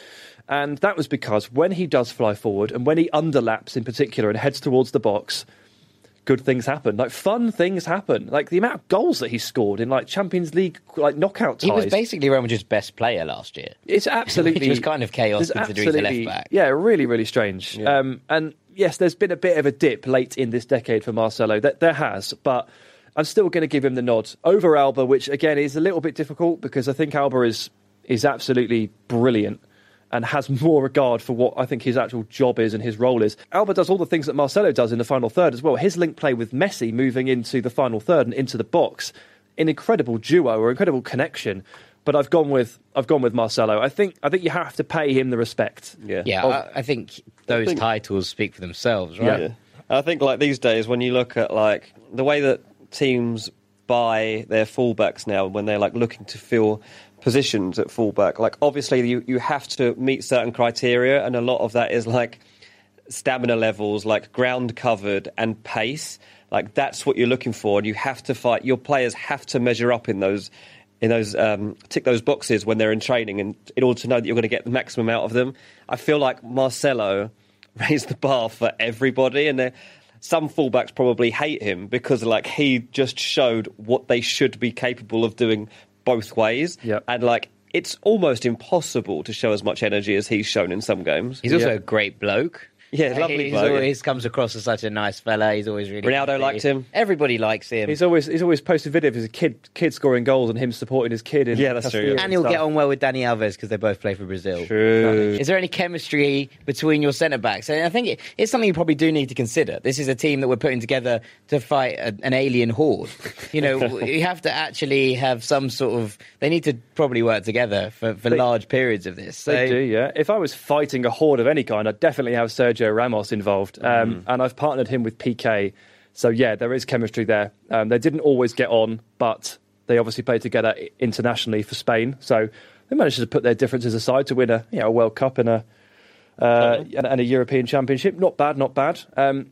Speaker 3: And that was because when he does fly forward and when he underlaps in particular and heads towards the box, good things happen. Like fun things happen. Like the amount of goals that he scored in like Champions League like knockout ties.
Speaker 2: He was basically Real Madrid's best player last year.
Speaker 3: It's absolutely
Speaker 2: Which was kind of chaos considering he's a
Speaker 3: absolutely-
Speaker 2: left back.
Speaker 3: Yeah, really, really strange.
Speaker 7: Yeah.
Speaker 3: Um, and yes, there's been a bit of a dip late in this decade for Marcelo. That there has, but I'm still going to give him the nod over Alba, which again is a little bit difficult because I think Alba is is absolutely brilliant and has more regard for what I think his actual job is and his role is. Alba does all the things that Marcelo does in the final third as well. His link play with Messi moving into the final third and into the box, an incredible duo or incredible connection but I've gone with I've gone with Marcelo. I think I think you have to pay him the respect.
Speaker 7: Yeah.
Speaker 2: Yeah,
Speaker 3: Of-
Speaker 2: I, I think those
Speaker 7: think-
Speaker 2: titles speak for themselves, right?
Speaker 7: Yeah. I think like these days when you look at like the way that teams buy their fullbacks now when they're like looking to fill positions at fullback, like obviously you, you have to meet certain criteria and a lot of that is like stamina levels, like ground covered and pace. Like that's what you're looking for, and you have to fight. Your players have to measure up in those, in those um, tick those boxes when they're in training, and in order to know that you're going to get the maximum out of them. I feel like Marcelo raised the bar for everybody, and some fullbacks probably hate him because like he just showed what they should be capable of doing both ways,
Speaker 3: Yep.
Speaker 7: and like. It's almost impossible to show as much energy as he's shown in some games.
Speaker 2: He's also
Speaker 3: Yeah.
Speaker 2: a great bloke.
Speaker 7: Yeah, lovely
Speaker 2: He's
Speaker 7: bloke.
Speaker 2: always comes across as such a nice fella. He's always really
Speaker 7: Ronaldo
Speaker 2: happy.
Speaker 7: liked him.
Speaker 2: Everybody likes him.
Speaker 3: He's always he's always posted videos of his kid kid scoring goals and him supporting his kid. In
Speaker 7: Yeah, that's true,
Speaker 3: Castilla
Speaker 7: yeah.
Speaker 2: and he'll
Speaker 3: stuff.
Speaker 2: get on well with Dani Alves because they both play for Brazil.
Speaker 7: True.
Speaker 2: Is there any chemistry between your centre backs? And I think it, it's something you probably do need to consider. This is a team that we're putting together to fight a, an alien horde. You know, you have to actually have some sort of. They need to probably work together for, for
Speaker 3: They-
Speaker 2: large periods of this. So,
Speaker 3: They do, yeah. If I was fighting a horde of any kind, I'd definitely have Sergio Ramos involved. Um, And I've partnered him with Piqué. So, yeah, there is chemistry there. Um, they didn't always get on, but they obviously played together internationally for Spain. So they managed to put their differences aside to win a, you know, a World Cup and a, uh, and, and a European Championship. Not bad, not bad. Um,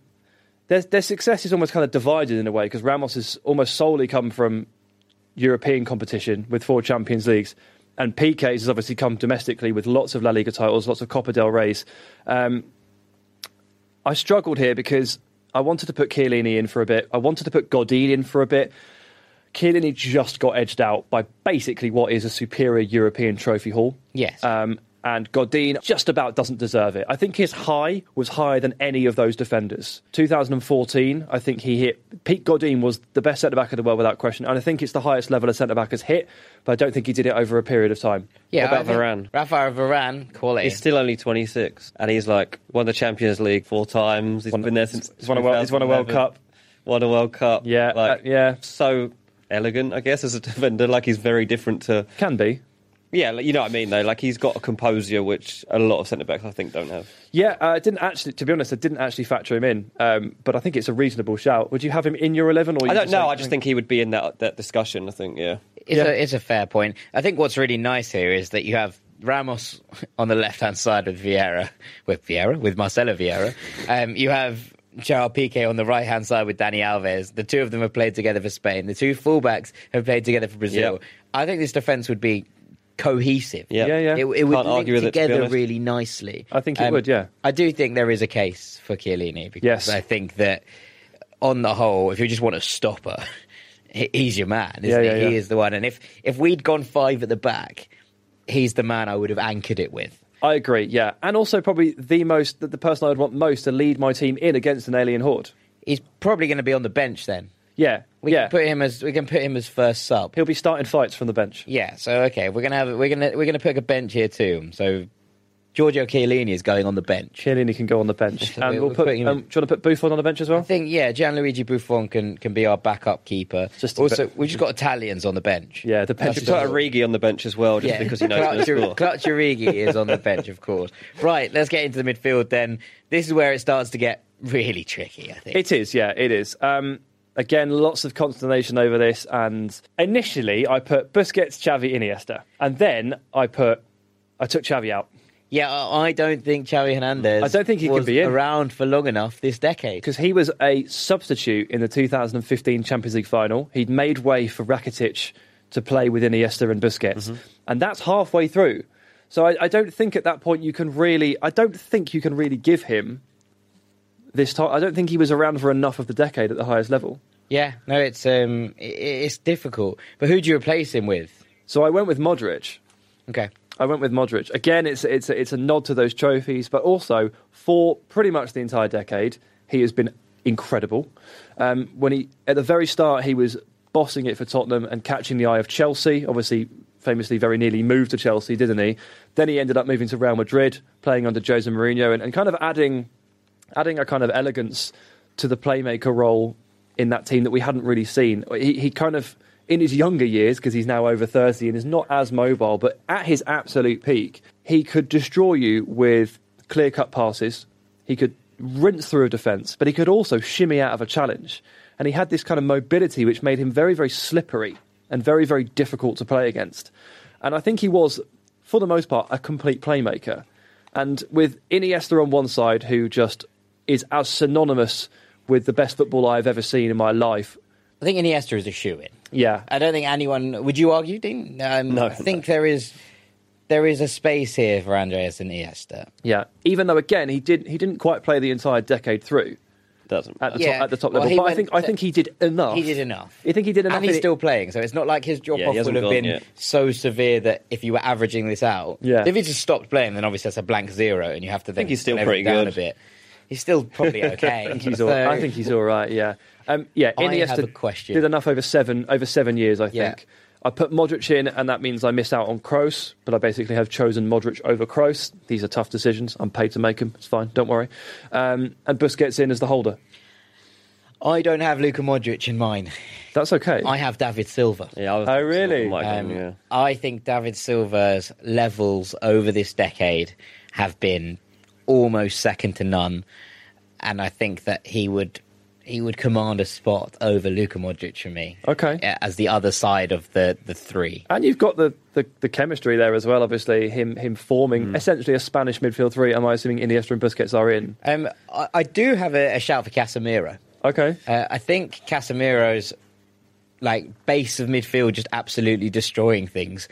Speaker 3: their, their success is almost kind of divided in a way because Ramos has almost solely come from European competition with four Champions Leagues. And Piqué's has obviously come domestically with lots of La Liga titles, lots of Copa del Rey's. Um, I struggled here because I wanted to put Chiellini in for a bit. I wanted to put Godin in for a bit. Chiellini just got edged out by basically what is a superior European trophy haul.
Speaker 2: Yes.
Speaker 3: Um, and Godin just about doesn't deserve it. I think his high was higher than any of those defenders. 2014, I think he hit. Pete Godin was the best centre back in the world without question, and I think it's the highest level a centre back has hit. But I don't think he did it over a period of time.
Speaker 2: yeah,
Speaker 7: What about
Speaker 2: I think
Speaker 7: Varane?
Speaker 2: Rafael Varane, quality.
Speaker 7: He's still only 26, and he's like won the Champions League four times. He's
Speaker 3: Won-
Speaker 7: been there since.
Speaker 3: he's won a World- he's won a World Cup.
Speaker 7: Won a World Cup.
Speaker 3: Yeah,
Speaker 7: like,
Speaker 3: uh, yeah.
Speaker 7: So elegant, I guess, as a defender. Like he's very different to.
Speaker 3: Can be.
Speaker 7: Yeah, like, you know what I mean, though. Like he's got a composure which a lot of centre backs I think don't have.
Speaker 3: Yeah, uh, I didn't actually. To be honest, I didn't actually factor him in. Um, but I think it's a reasonable shout. Would you have him in your eleven, or you
Speaker 7: I don't
Speaker 3: just
Speaker 7: know. I just think he would be in that that discussion. I think. Yeah.
Speaker 2: It's,
Speaker 3: Yeah.
Speaker 2: a, it's a fair point. I think what's really nice here is that you have Ramos on the left hand side with Vieira, with Vieira, with Marcelo Vieira. Um, you have Gerard Piqué on the right hand side with Dani Alves. The two of them have played together for Spain. The two fullbacks have played together for Brazil.
Speaker 7: Yep.
Speaker 2: I think this defence would be cohesive.
Speaker 7: Yep.
Speaker 3: Yeah, yeah.
Speaker 2: It, it would
Speaker 7: Can't
Speaker 2: link
Speaker 7: argue with it, to
Speaker 2: together
Speaker 7: honest.
Speaker 2: really nicely. Um,
Speaker 3: I think it would, yeah.
Speaker 2: I do think there is a case for Chiellini because
Speaker 3: Yes.
Speaker 2: I think that on the whole, if you just want a stopper, he- he's your man. Isn't
Speaker 3: Yeah,
Speaker 2: he?
Speaker 3: yeah, yeah.
Speaker 2: He is the one. And if if we'd gone five at the back, he's the man I would have anchored it with.
Speaker 3: I agree. Yeah, and also probably the most the, the person I would want most to lead my team in against an alien horde.
Speaker 2: He's probably going to be on the bench then.
Speaker 3: Yeah,
Speaker 2: We
Speaker 3: yeah.
Speaker 2: can put him as we can put him as first sub.
Speaker 3: He'll be starting fights from the bench.
Speaker 2: Yeah. So okay, we're gonna have we're gonna we're gonna put a bench here too. So Giorgio Chiellini is going on the bench.
Speaker 3: Chiellini can go on the bench,
Speaker 2: So
Speaker 3: and
Speaker 2: we're-
Speaker 3: we'll put.
Speaker 2: putting him
Speaker 3: Um,
Speaker 2: in-
Speaker 3: do you want to put Buffon on the bench as well?
Speaker 2: I think yeah, Gianluigi Buffon can can be our backup keeper.
Speaker 3: Just
Speaker 2: also,
Speaker 3: bit-
Speaker 2: we've just got Italians on the bench.
Speaker 3: Yeah, the bench
Speaker 7: You
Speaker 3: is
Speaker 7: could put Origi on the bench as well, just because he knows he's going score.
Speaker 2: Clutch Origi is on the bench, of course. Right, let's get into the midfield then. This is where it starts to get really tricky, I think.
Speaker 3: It is, yeah, it is. Um, again, lots of consternation over this. And initially, I put Busquets, Xavi, Iniesta, and then I put I took Xavi out
Speaker 2: yeah, I don't think Xavi Hernandez
Speaker 3: I don't think he could be in.
Speaker 2: around for long enough this decade.
Speaker 3: because he was a substitute in the 2015 Champions League final. He'd made way for Rakitic to play with Iniesta and Busquets,
Speaker 2: Mm-hmm.
Speaker 3: and that's halfway through. So I, I don't think at that point you can really. I don't think you can really give him this time. I don't think he was around for enough of the decade at the highest level.
Speaker 2: Yeah, no, it's um, it's difficult. But who do you replace him with?
Speaker 3: So I went with Modric.
Speaker 2: Okay,
Speaker 3: I went with Modric. Again, it's it's a, it's a nod to those trophies, but also for pretty much the entire decade, he has been incredible. Um, when he at the very start, he was bossing it for Tottenham and catching the eye of Chelsea. Obviously, famously, very nearly moved to Chelsea, didn't he? Then he ended up moving to Real Madrid, playing under Jose Mourinho, and, and kind of adding adding a kind of elegance to the playmaker role in that team that we hadn't really seen. He, he kind of in his younger years, because he's now over 30 and is not as mobile, but at his absolute peak, he could destroy you with clear cut passes. He could rinse through a defence, but he could also shimmy out of a challenge. And he had this kind of mobility which made him very, very slippery and very, very difficult to play against. And I think he was, for the most part, a complete playmaker. And with Iniesta on one side, who just is as synonymous with the best football I've ever seen in my life.
Speaker 2: I think Iniesta is a shoe in.
Speaker 3: Yeah.
Speaker 2: I don't think anyone. Would you argue, Dean? Um,
Speaker 7: No.
Speaker 2: I think there is there is a space here for Andreas and Iniesta.
Speaker 3: Yeah. Even though again he did he didn't quite play the entire decade through
Speaker 7: Doesn't.
Speaker 3: at the
Speaker 2: Yeah.
Speaker 3: top at the top
Speaker 2: Well,
Speaker 3: level.
Speaker 2: he
Speaker 3: But I
Speaker 2: went
Speaker 3: think I think he did enough.
Speaker 2: He did enough.
Speaker 3: You think he did enough?
Speaker 2: And he's still playing, so it's not like his drop
Speaker 7: Yeah,
Speaker 2: off
Speaker 7: he
Speaker 2: would have been
Speaker 7: yet.
Speaker 2: so severe that if you were averaging this out,
Speaker 3: Yeah.
Speaker 2: if he just stopped playing, then obviously that's a blank zero, and you have to think
Speaker 7: he's still pretty good.
Speaker 2: a bit. He's still probably okay.
Speaker 3: I think he's all,
Speaker 2: So-
Speaker 3: I think he's all right. Yeah. Um, yeah.
Speaker 2: I
Speaker 3: Iniesta
Speaker 2: have a question.
Speaker 3: did enough over seven over seven years. I
Speaker 2: Yeah.
Speaker 3: think. I put Modric in, and that means I miss out on Kroos. But I basically have chosen Modric over Kroos. These are tough decisions. I'm paid to make them. It's fine. Don't worry. Um, and Busquets in as the holder.
Speaker 2: I don't have Luka Modric in mine.
Speaker 3: That's okay.
Speaker 2: I have David Silva.
Speaker 7: Yeah. I
Speaker 3: Oh, really?
Speaker 2: Um,
Speaker 7: yeah.
Speaker 2: I think David Silva's levels over this decade have been almost second to none, and I think that he would he would command a spot over Luka Modric for me.
Speaker 3: Okay.
Speaker 2: as the other side of the the three.
Speaker 3: And you've got the, the, the chemistry there as well. Obviously, him him forming
Speaker 2: Hmm.
Speaker 3: essentially a Spanish midfield three. Am I assuming Iniesta and Busquets are in?
Speaker 2: Um, I, I do have a, a shout for Casemiro.
Speaker 3: Okay.
Speaker 2: Uh, I think Casemiro's like base of midfield just absolutely destroying things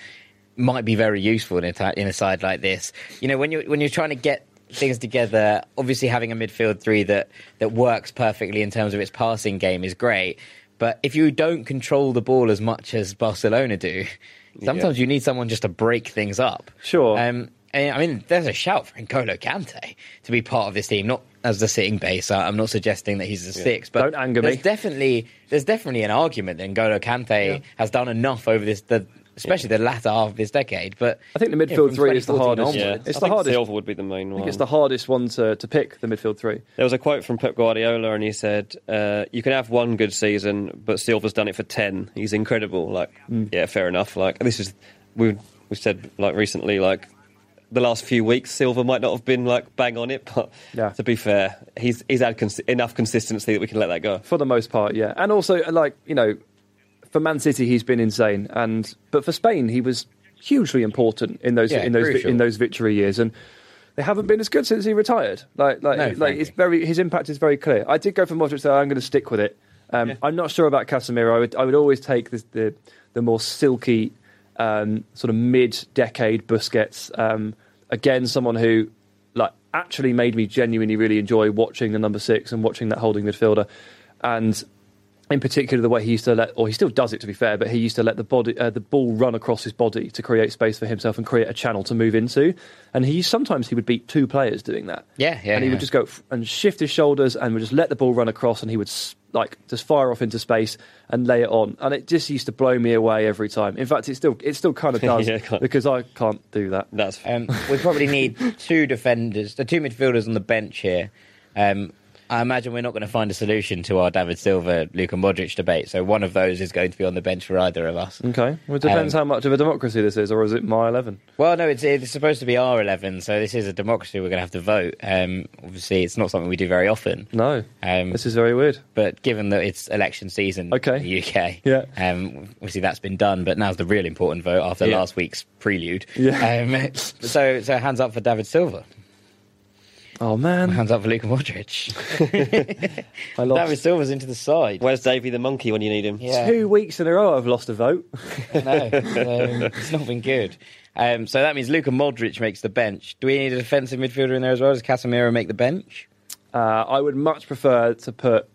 Speaker 2: might be very useful in a, in a side like this. You know, when you when you're trying to get things together, obviously having a midfield three that that works perfectly in terms of its passing game is great. But if you don't control the ball as much as Barcelona do, sometimes you need someone just to break things up.
Speaker 3: Sure.
Speaker 2: Um, and, I mean, there's a shout for N'Golo Kante to be part of this team, not as the sitting base. I'm not suggesting that he's a six, but
Speaker 3: Don't anger
Speaker 2: there's
Speaker 3: me.
Speaker 2: definitely there's definitely an argument that N'Golo Kante has done enough over this, the, especially the latter half of this decade. But
Speaker 3: I think the midfield
Speaker 2: from
Speaker 3: three is the
Speaker 2: 2014
Speaker 3: hardest.
Speaker 7: Yeah.
Speaker 3: It's
Speaker 7: I
Speaker 3: the
Speaker 7: think
Speaker 3: hardest.
Speaker 7: Silva would be the main
Speaker 3: I
Speaker 7: one.
Speaker 3: think it's the hardest one to, to pick the midfield three.
Speaker 7: There was a quote from Pep Guardiola, and he said, uh, "You can have one good season, but Silva's done it for ten. He's incredible." Like,
Speaker 3: Mm.
Speaker 7: yeah, fair enough. Like, this is we we said like recently, like the last few weeks, Silva might not have been like bang on it, but
Speaker 3: Yeah.
Speaker 7: to be fair, he's he's had cons- enough consistency that we can let that go.
Speaker 3: for the most part, yeah. And also, like you know, for Man City, he's been insane, and but for Spain, he was hugely important in those
Speaker 2: Yeah,
Speaker 3: in those
Speaker 2: crucial.
Speaker 3: in those victory years, and they haven't been as good since he retired. Like like
Speaker 2: No,
Speaker 3: like
Speaker 2: frankly.
Speaker 3: it's very his impact is very clear. I did go for Modric, so I'm going to stick with it. Um, I'm not sure about Casemiro. I would I would always take the the, the more silky um, sort of mid-decade Busquets. Um, again, someone who like actually made me genuinely really enjoy watching the number six and watching that holding midfielder, and in particular the way he used to let, or he still does it to be fair, but he used to let the body, uh, the ball run across his body to create space for himself and create a channel to move into. And he sometimes he would beat two players doing that.
Speaker 2: Yeah, yeah,
Speaker 3: And he
Speaker 2: yeah.
Speaker 3: would just go f- and shift his shoulders and would just let the ball run across, and he would s- like just fire off into space and lay it on. And it just used to blow me away every time. In fact, it still it still kind of does
Speaker 7: Yeah,
Speaker 3: because I can't do that.
Speaker 7: That's
Speaker 2: Um, we probably need two defenders, the two midfielders on the bench here. Um, I imagine we're not going to find a solution to our David Silva, Luka Modric debate. So one of those is going to be on the bench for either of us.
Speaker 3: Okay, well, it depends
Speaker 2: Um,
Speaker 3: how much of a democracy this is, or is it my eleven?
Speaker 2: Well, no, it's, it's supposed to be our 11, so this is a democracy. We're going to have to vote. Um, obviously, it's not something we do very often.
Speaker 3: No,
Speaker 2: Um,
Speaker 3: this is very weird.
Speaker 2: but given that it's election season
Speaker 3: Okay.
Speaker 2: in the UK,
Speaker 3: Yeah.
Speaker 2: um, obviously that's been done. But now's the real important vote after
Speaker 3: Yeah.
Speaker 2: last week's prelude.
Speaker 3: Yeah.
Speaker 2: Um, so, so hands up for David Silva.
Speaker 3: Oh man,
Speaker 2: Hands up for Luka Modric.
Speaker 3: I lost.
Speaker 2: David Silva's into the side.
Speaker 7: where's Davy the monkey when you need him?
Speaker 2: Yeah.
Speaker 3: Two weeks in a row, I've lost a vote.
Speaker 2: no, um, it's not been good. Um, so that means Luka Modric makes the bench. Do we need a defensive midfielder in there as well? Does Casemiro make the bench?
Speaker 3: Uh, I would much prefer to put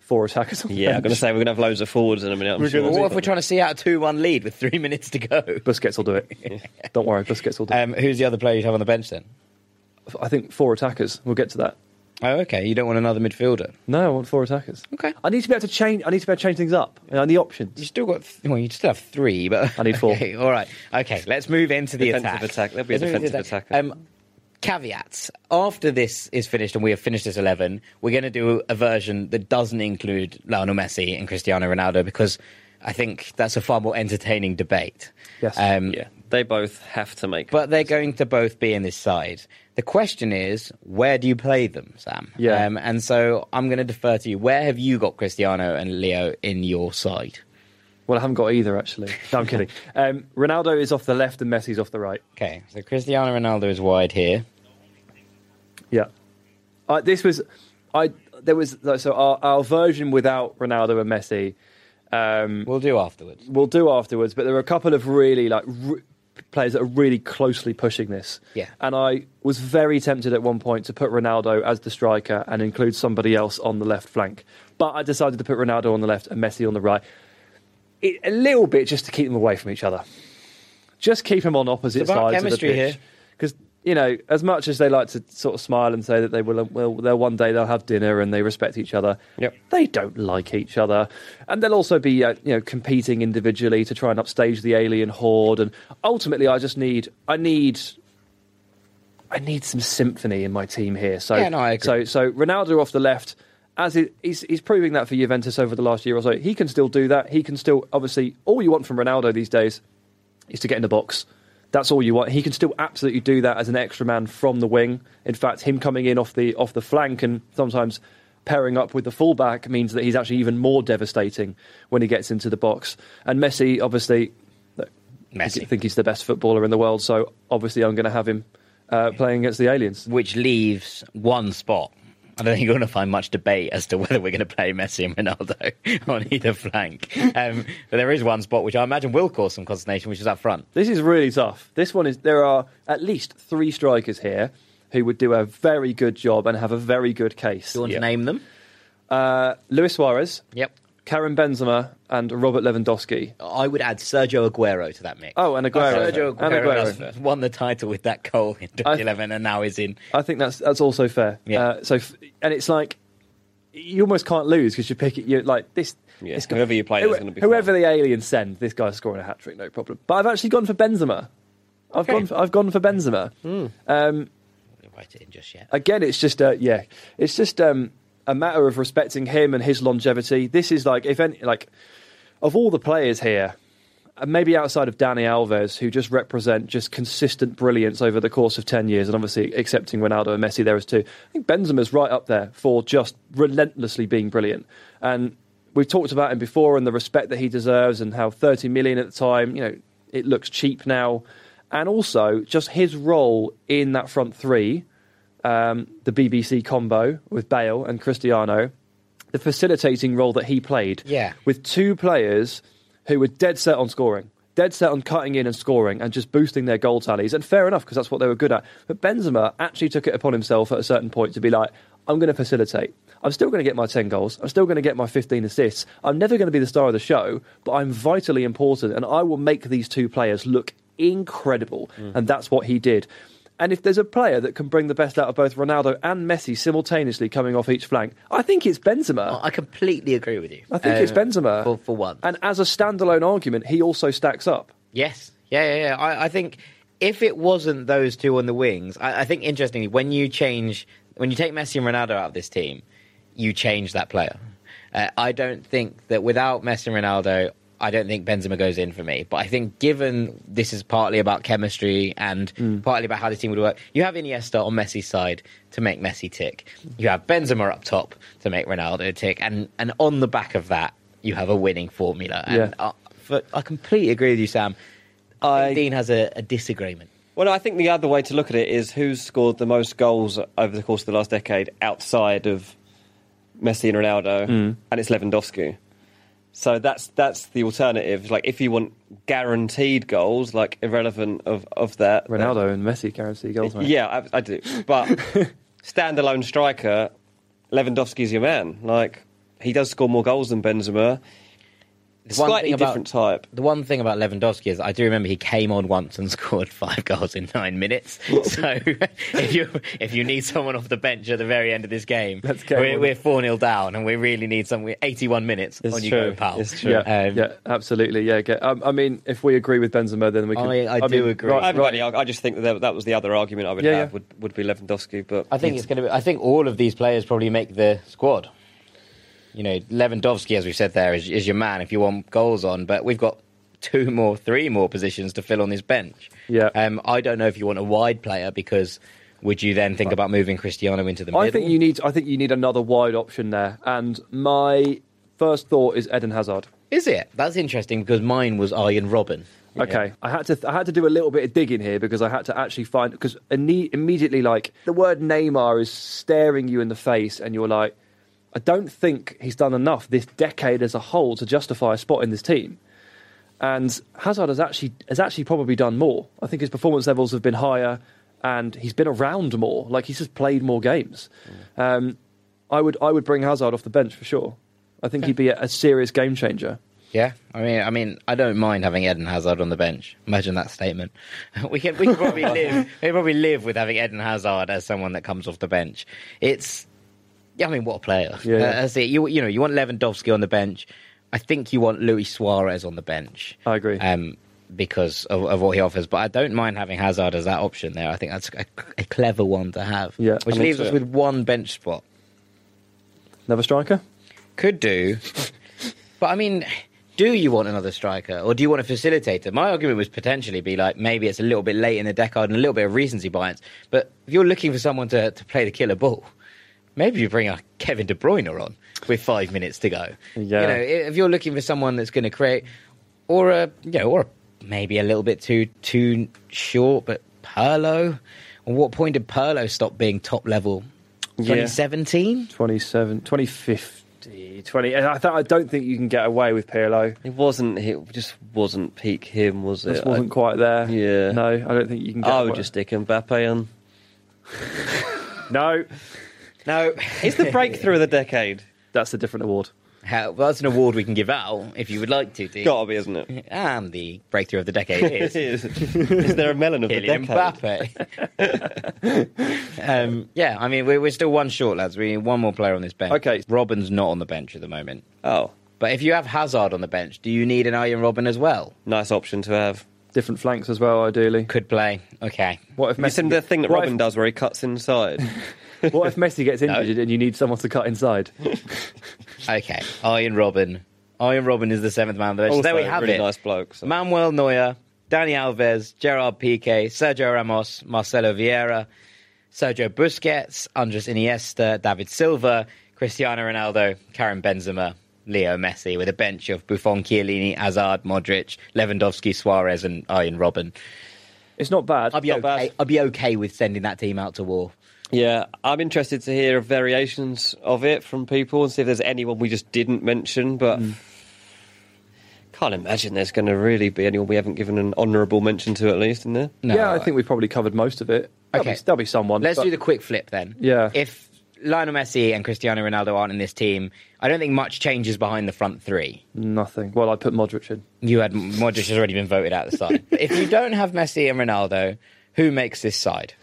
Speaker 3: four attackers on. the
Speaker 7: Yeah, I'm going to say we're going to have loads of forwards in a minute. I'm sure.
Speaker 3: gonna
Speaker 2: What if we're trying to see out a 2 1 lead with three minutes to go?
Speaker 3: Busquets will do it. Don't worry, Busquets will do it.
Speaker 2: Um, who's the other player you'd have on the bench then?
Speaker 3: I think four attackers. We'll get to that.
Speaker 2: Oh, okay. You don't want another midfielder.
Speaker 3: No, I want four attackers.
Speaker 2: Okay.
Speaker 3: I need to be able to change. I need to be able to change things up. You know, the
Speaker 2: You still got, th- well, you still have three, but
Speaker 3: I need four.
Speaker 2: Okay, all right. Okay, let's move into the
Speaker 7: Defensive
Speaker 2: attack.
Speaker 7: attack. There'll be a defensive
Speaker 2: the
Speaker 7: attacker.
Speaker 2: Um, caveats. After this is finished and we have finished this 11, we're going to do a version that doesn't include Lionel Messi and Cristiano Ronaldo because I think that's a far more entertaining debate.
Speaker 3: Yes.
Speaker 2: Um,
Speaker 7: Yeah, they both have to make.
Speaker 2: But they're going to both be in this side. The question is, where do you play them, Sam?
Speaker 3: Yeah.
Speaker 2: Um, and so I'm going to defer to you. Where have you got Cristiano and Leo in your side?
Speaker 3: Well, I haven't got either actually. No, I'm kidding. Um, Ronaldo is off the left and Messi's off the right.
Speaker 2: Okay, so Cristiano Ronaldo is wide here.
Speaker 3: Yeah. Uh, this was, I there was so our, our version without Ronaldo and Messi. Um,
Speaker 2: We'll do afterwards.
Speaker 3: we'll do afterwards, but there were a couple of really like r- players that are really closely pushing this.
Speaker 2: Yeah.
Speaker 3: And I was very tempted at one point to put Ronaldo as the striker and include somebody else on the left flank, but I decided to put Ronaldo on the left and Messi on the right. It, a little bit just to keep them away from each other. Just keep them on opposite sides of the
Speaker 2: here.
Speaker 3: pitch. Because you know, as much as they like to sort of smile and say that they will, well, they'll one day they'll have dinner and they respect each other.
Speaker 7: Yep.
Speaker 3: They don't like each other, and they'll also be, uh, you know, competing individually to try and upstage the alien horde. And ultimately, I just need, I need, I need some symphony in my team here. So,
Speaker 2: Yeah, no, I agree.
Speaker 3: so, so Ronaldo off the left. As he, he's, he's proving that for Juventus over the last year or so, he can still do that. He can still, obviously, all you want from Ronaldo these days is to get in the box. That's all you want. He can still absolutely do that as an extra man from the wing. In fact, him coming in off the off the flank and sometimes pairing up with the fullback means that he's actually even more devastating when he gets into the box. And Messi, obviously, look, I
Speaker 2: Messi.
Speaker 3: think he's the best footballer in the world. So obviously, I'm going to have him uh, playing against the aliens.
Speaker 2: Which leaves one spot. I don't think you're going to find much debate as to whether we're going to play Messi and Ronaldo on either flank. Um, but there is one spot which I imagine will cause some consternation, which is up front.
Speaker 3: This is really tough. This one is. There are at least three strikers here who would do a very good job and have a very good case.
Speaker 2: Do you want to name them?
Speaker 3: Uh, Luis Suarez,
Speaker 2: Yep.
Speaker 3: Karim Benzema, and Robert Lewandowski.
Speaker 2: I would add Sergio Aguero to that mix.
Speaker 3: Oh, and Aguero.
Speaker 2: Sergio
Speaker 3: And
Speaker 2: Aguero,
Speaker 3: Aguero.
Speaker 2: has won the title with that goal in 2011 and now is in.
Speaker 3: I think that's that's also fair.
Speaker 2: Yeah.
Speaker 3: Uh, so, f- and it's like you almost can't lose because you pick it. You're like this.
Speaker 7: Yeah,
Speaker 3: this guy-
Speaker 7: whoever you play is gonna be
Speaker 3: whoever
Speaker 7: fine.
Speaker 3: the aliens send. This guy's scoring a hat trick, no problem. But I've actually gone for Benzema. I've
Speaker 2: Okay.
Speaker 3: gone. For, I've gone for Benzema. Um,
Speaker 2: Don't write it in just yet.
Speaker 3: again, it's just uh, yeah, it's just um, a matter of respecting him and his longevity. This is like if any like of all the players here, maybe outside of Dani Alves, who just represent just consistent brilliance over the course of ten years, and obviously accepting Ronaldo and Messi there is too. I think Benzema's right up there for just relentlessly being brilliant, and we've talked about him before and the respect that he deserves, and how thirty million at the time, you know, it looks cheap now. And also, just his role in that front three, um, the BBC combo with Bale and Cristiano, the facilitating role that he played
Speaker 2: Yeah.
Speaker 3: with two players who were dead set on scoring, dead set on cutting in and scoring and just boosting their goal tallies. And fair enough, because that's what they were good at. But Benzema actually took it upon himself at a certain point to be like, I'm going to facilitate. I'm still going to get my 10 goals. I'm still going to get my 15 assists. I'm never going to be the star of the show, but I'm vitally important and I will make these two players look incredible. And that's what he did. And if there's a player that can bring the best out of both Ronaldo and Messi simultaneously coming off each flank, I think it's Benzema.
Speaker 2: I completely agree with you.
Speaker 3: I think it's
Speaker 2: Uh,
Speaker 3: Benzema.
Speaker 2: For, for one.
Speaker 3: And as a standalone argument, he also stacks up.
Speaker 2: Yes. Yeah, yeah, yeah. I, I think if it wasn't those two on the wings, I, I think interestingly, when you change, when you take Messi and Ronaldo out of this team, you change that player. Uh, I don't think that without Messi and Ronaldo, I don't think Benzema goes in for me. But I think given this is partly about chemistry and partly about how the team would work, you have Iniesta on Messi's side to make Messi tick. You have Benzema up top to make Ronaldo tick, and and on the back of that, you have a winning formula. And
Speaker 3: Yeah.
Speaker 2: uh, for, I completely agree with you, Sam. I
Speaker 7: I-
Speaker 2: Dean has a, a disagreement.
Speaker 7: Well, I think the other way to look at it is who's scored the most goals over the course of the last decade outside of Messi and Ronaldo, and it's Lewandowski. So that's that's the alternative. Like if you want guaranteed goals, like irrelevant of of that, then-
Speaker 3: Ronaldo and Messi guarantee goals. mate.
Speaker 7: Yeah, I, I do. But standalone striker, Lewandowski's your man. Like he does score more goals than Benzema.
Speaker 2: The one
Speaker 7: Slightly
Speaker 2: thing about-
Speaker 7: different type.
Speaker 2: The one thing about Lewandowski is I do remember he came on once and scored five goals in nine minutes. So if you if you need someone off the bench at the very end of this game,
Speaker 3: Let's get
Speaker 2: we're, we're four 0 down and we really need someone. Eighty one minutes
Speaker 7: It's
Speaker 2: on you
Speaker 7: true.
Speaker 2: go, pal.
Speaker 7: It's true.
Speaker 3: Yeah,
Speaker 2: Um,
Speaker 3: yeah, absolutely. Yeah, get, um, I mean, if we agree with Benzema, then we can.
Speaker 2: I- I do agree.
Speaker 3: Right,
Speaker 7: I,
Speaker 3: right.
Speaker 7: any- I just think that that- that was the other argument I would
Speaker 3: Yeah,
Speaker 7: have
Speaker 3: yeah.
Speaker 7: would, would be Lewandowski. But
Speaker 2: I think it's going to be. I think all of these players probably make the squad. You know, Lewandowski, as we said there, is, is your man if you want goals on. But we've got two more, three more positions to fill on this bench.
Speaker 3: Yeah.
Speaker 2: Um, I don't know if you want a wide player because would you then think about moving Cristiano into the middle?
Speaker 3: I think you need. I think you need another wide option there. And my first thought is Eden Hazard.
Speaker 2: Is it? That's interesting because mine was Arjen Robben.
Speaker 3: Okay, I had to I had to do a little bit of digging here because I had to actually find because immediately like the word Neymar is staring you in the face and you're like, I don't think he's done enough this decade as a whole to justify a spot in this team. And Hazard has actually has actually probably done more. I think his performance levels have been higher and he's been around more. Like he's just played more games. Um, I would I would bring Hazard off the bench for sure. I think he'd be a, a serious game changer.
Speaker 2: Yeah, I mean, I mean, I don't mind having Eden Hazard on the bench. Imagine that statement. we can we can probably live we can probably live with having Eden Hazard as someone that comes off the bench. It's, yeah, I mean, what a player.
Speaker 3: Yeah.
Speaker 2: Uh, that's it. You you know you want Lewandowski on the bench. I think you want Luis Suarez on the bench.
Speaker 3: I agree.
Speaker 2: Um, because of, of what he offers, but I don't mind having Hazard as that option there. I think that's a, a clever one to have.
Speaker 3: Yeah,
Speaker 2: which
Speaker 3: I'm
Speaker 2: leaves us with one bench spot.
Speaker 3: Another striker?
Speaker 2: Could do. but I mean, do you want another striker or do you want a facilitator? My argument was potentially be like maybe it's a little bit late in the decade and a little bit of recency bias. But if you're looking for someone to, to play the killer ball, maybe you bring a Kevin De Bruyne on with five minutes to go.
Speaker 3: Yeah.
Speaker 2: You know, if you're looking for someone that's going to create, or a you know, or maybe a little bit too too short, but Pirlo. At what point did Pirlo stop being top level?
Speaker 3: Yeah.
Speaker 2: 2017.
Speaker 3: 27, 2050, 20. I, th- I don't think you can get away with Pirlo.
Speaker 7: It wasn't. It just wasn't peak him, was it?
Speaker 3: This wasn't quite there.
Speaker 7: Yeah.
Speaker 3: No, I don't think you can get
Speaker 7: I, I
Speaker 3: away.
Speaker 7: just stick Mbappe on.
Speaker 3: No,
Speaker 2: No,
Speaker 7: It's the breakthrough of the decade.
Speaker 3: that's a different award.
Speaker 2: How, well, that's an award we can give out if you would like to. Dean.
Speaker 7: Gotta be, isn't it?
Speaker 2: And the breakthrough of the decade
Speaker 7: It
Speaker 2: is
Speaker 7: is. is there a melon of the decade?
Speaker 2: Mbappe. um, yeah, I mean, we're, we're still one short, lads. We need one more player on this bench.
Speaker 3: Okay.
Speaker 2: Robben's not on the bench at the moment.
Speaker 7: Oh,
Speaker 2: But if you have Hazard on the bench, do you need an Arjen Robben as well?
Speaker 7: nice option to have.
Speaker 3: Different flanks as well, ideally.
Speaker 2: Could play. Okay.
Speaker 3: What if
Speaker 7: Have you seen the thing that Robben
Speaker 3: if,
Speaker 7: does where he cuts inside?
Speaker 3: What if Messi gets
Speaker 2: No.
Speaker 3: injured and you need someone to cut inside?
Speaker 2: Okay. Arjen Robben. Arjen Robben is the seventh man on the bench.
Speaker 7: also,
Speaker 2: there we have
Speaker 7: really
Speaker 2: it.
Speaker 7: nice bloke. so-
Speaker 2: Manuel Neuer, Dani Alves, Gerard Piqué, Sergio Ramos, Marcelo Vieira, Sergio Busquets, Andres Iniesta, David Silva, Cristiano Ronaldo, Karim Benzema, Leo Messi, with a bench of Buffon, Chiellini, Hazard, Modric, Lewandowski, Suarez, and Arjen Robben.
Speaker 3: It's not bad.
Speaker 2: I'll be okay.
Speaker 7: bad.
Speaker 2: I'll be okay with sending that team out to war.
Speaker 7: Yeah, I'm interested to hear variations of it from people and see if there's anyone we just didn't mention. But hmm. can't imagine there's going to really be anyone we haven't given an honourable mention to, at least, in there.
Speaker 2: No,
Speaker 3: yeah, I think we've probably covered most of it. There'll,
Speaker 2: Okay.
Speaker 3: be, there'll be someone.
Speaker 2: Let's
Speaker 3: but-
Speaker 2: do the quick flip then.
Speaker 3: Yeah.
Speaker 2: If Lionel Messi and Cristiano Ronaldo aren't in this team, I don't think much changes behind the front three.
Speaker 3: Nothing. Well, I put Modric in.
Speaker 2: You had Modric has already been voted out of the side. If you don't have Messi and Ronaldo, who makes this side?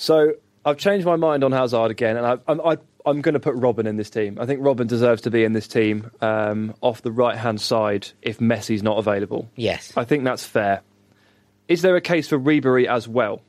Speaker 3: So I've changed my mind on Hazard again, and I, I'm, I, I'm going to put Robben in this team. I think Robben deserves to be in this team um, off the right hand side if Messi's not available.
Speaker 2: Yes.
Speaker 3: I think that's fair. Is there a case for Ribery as well?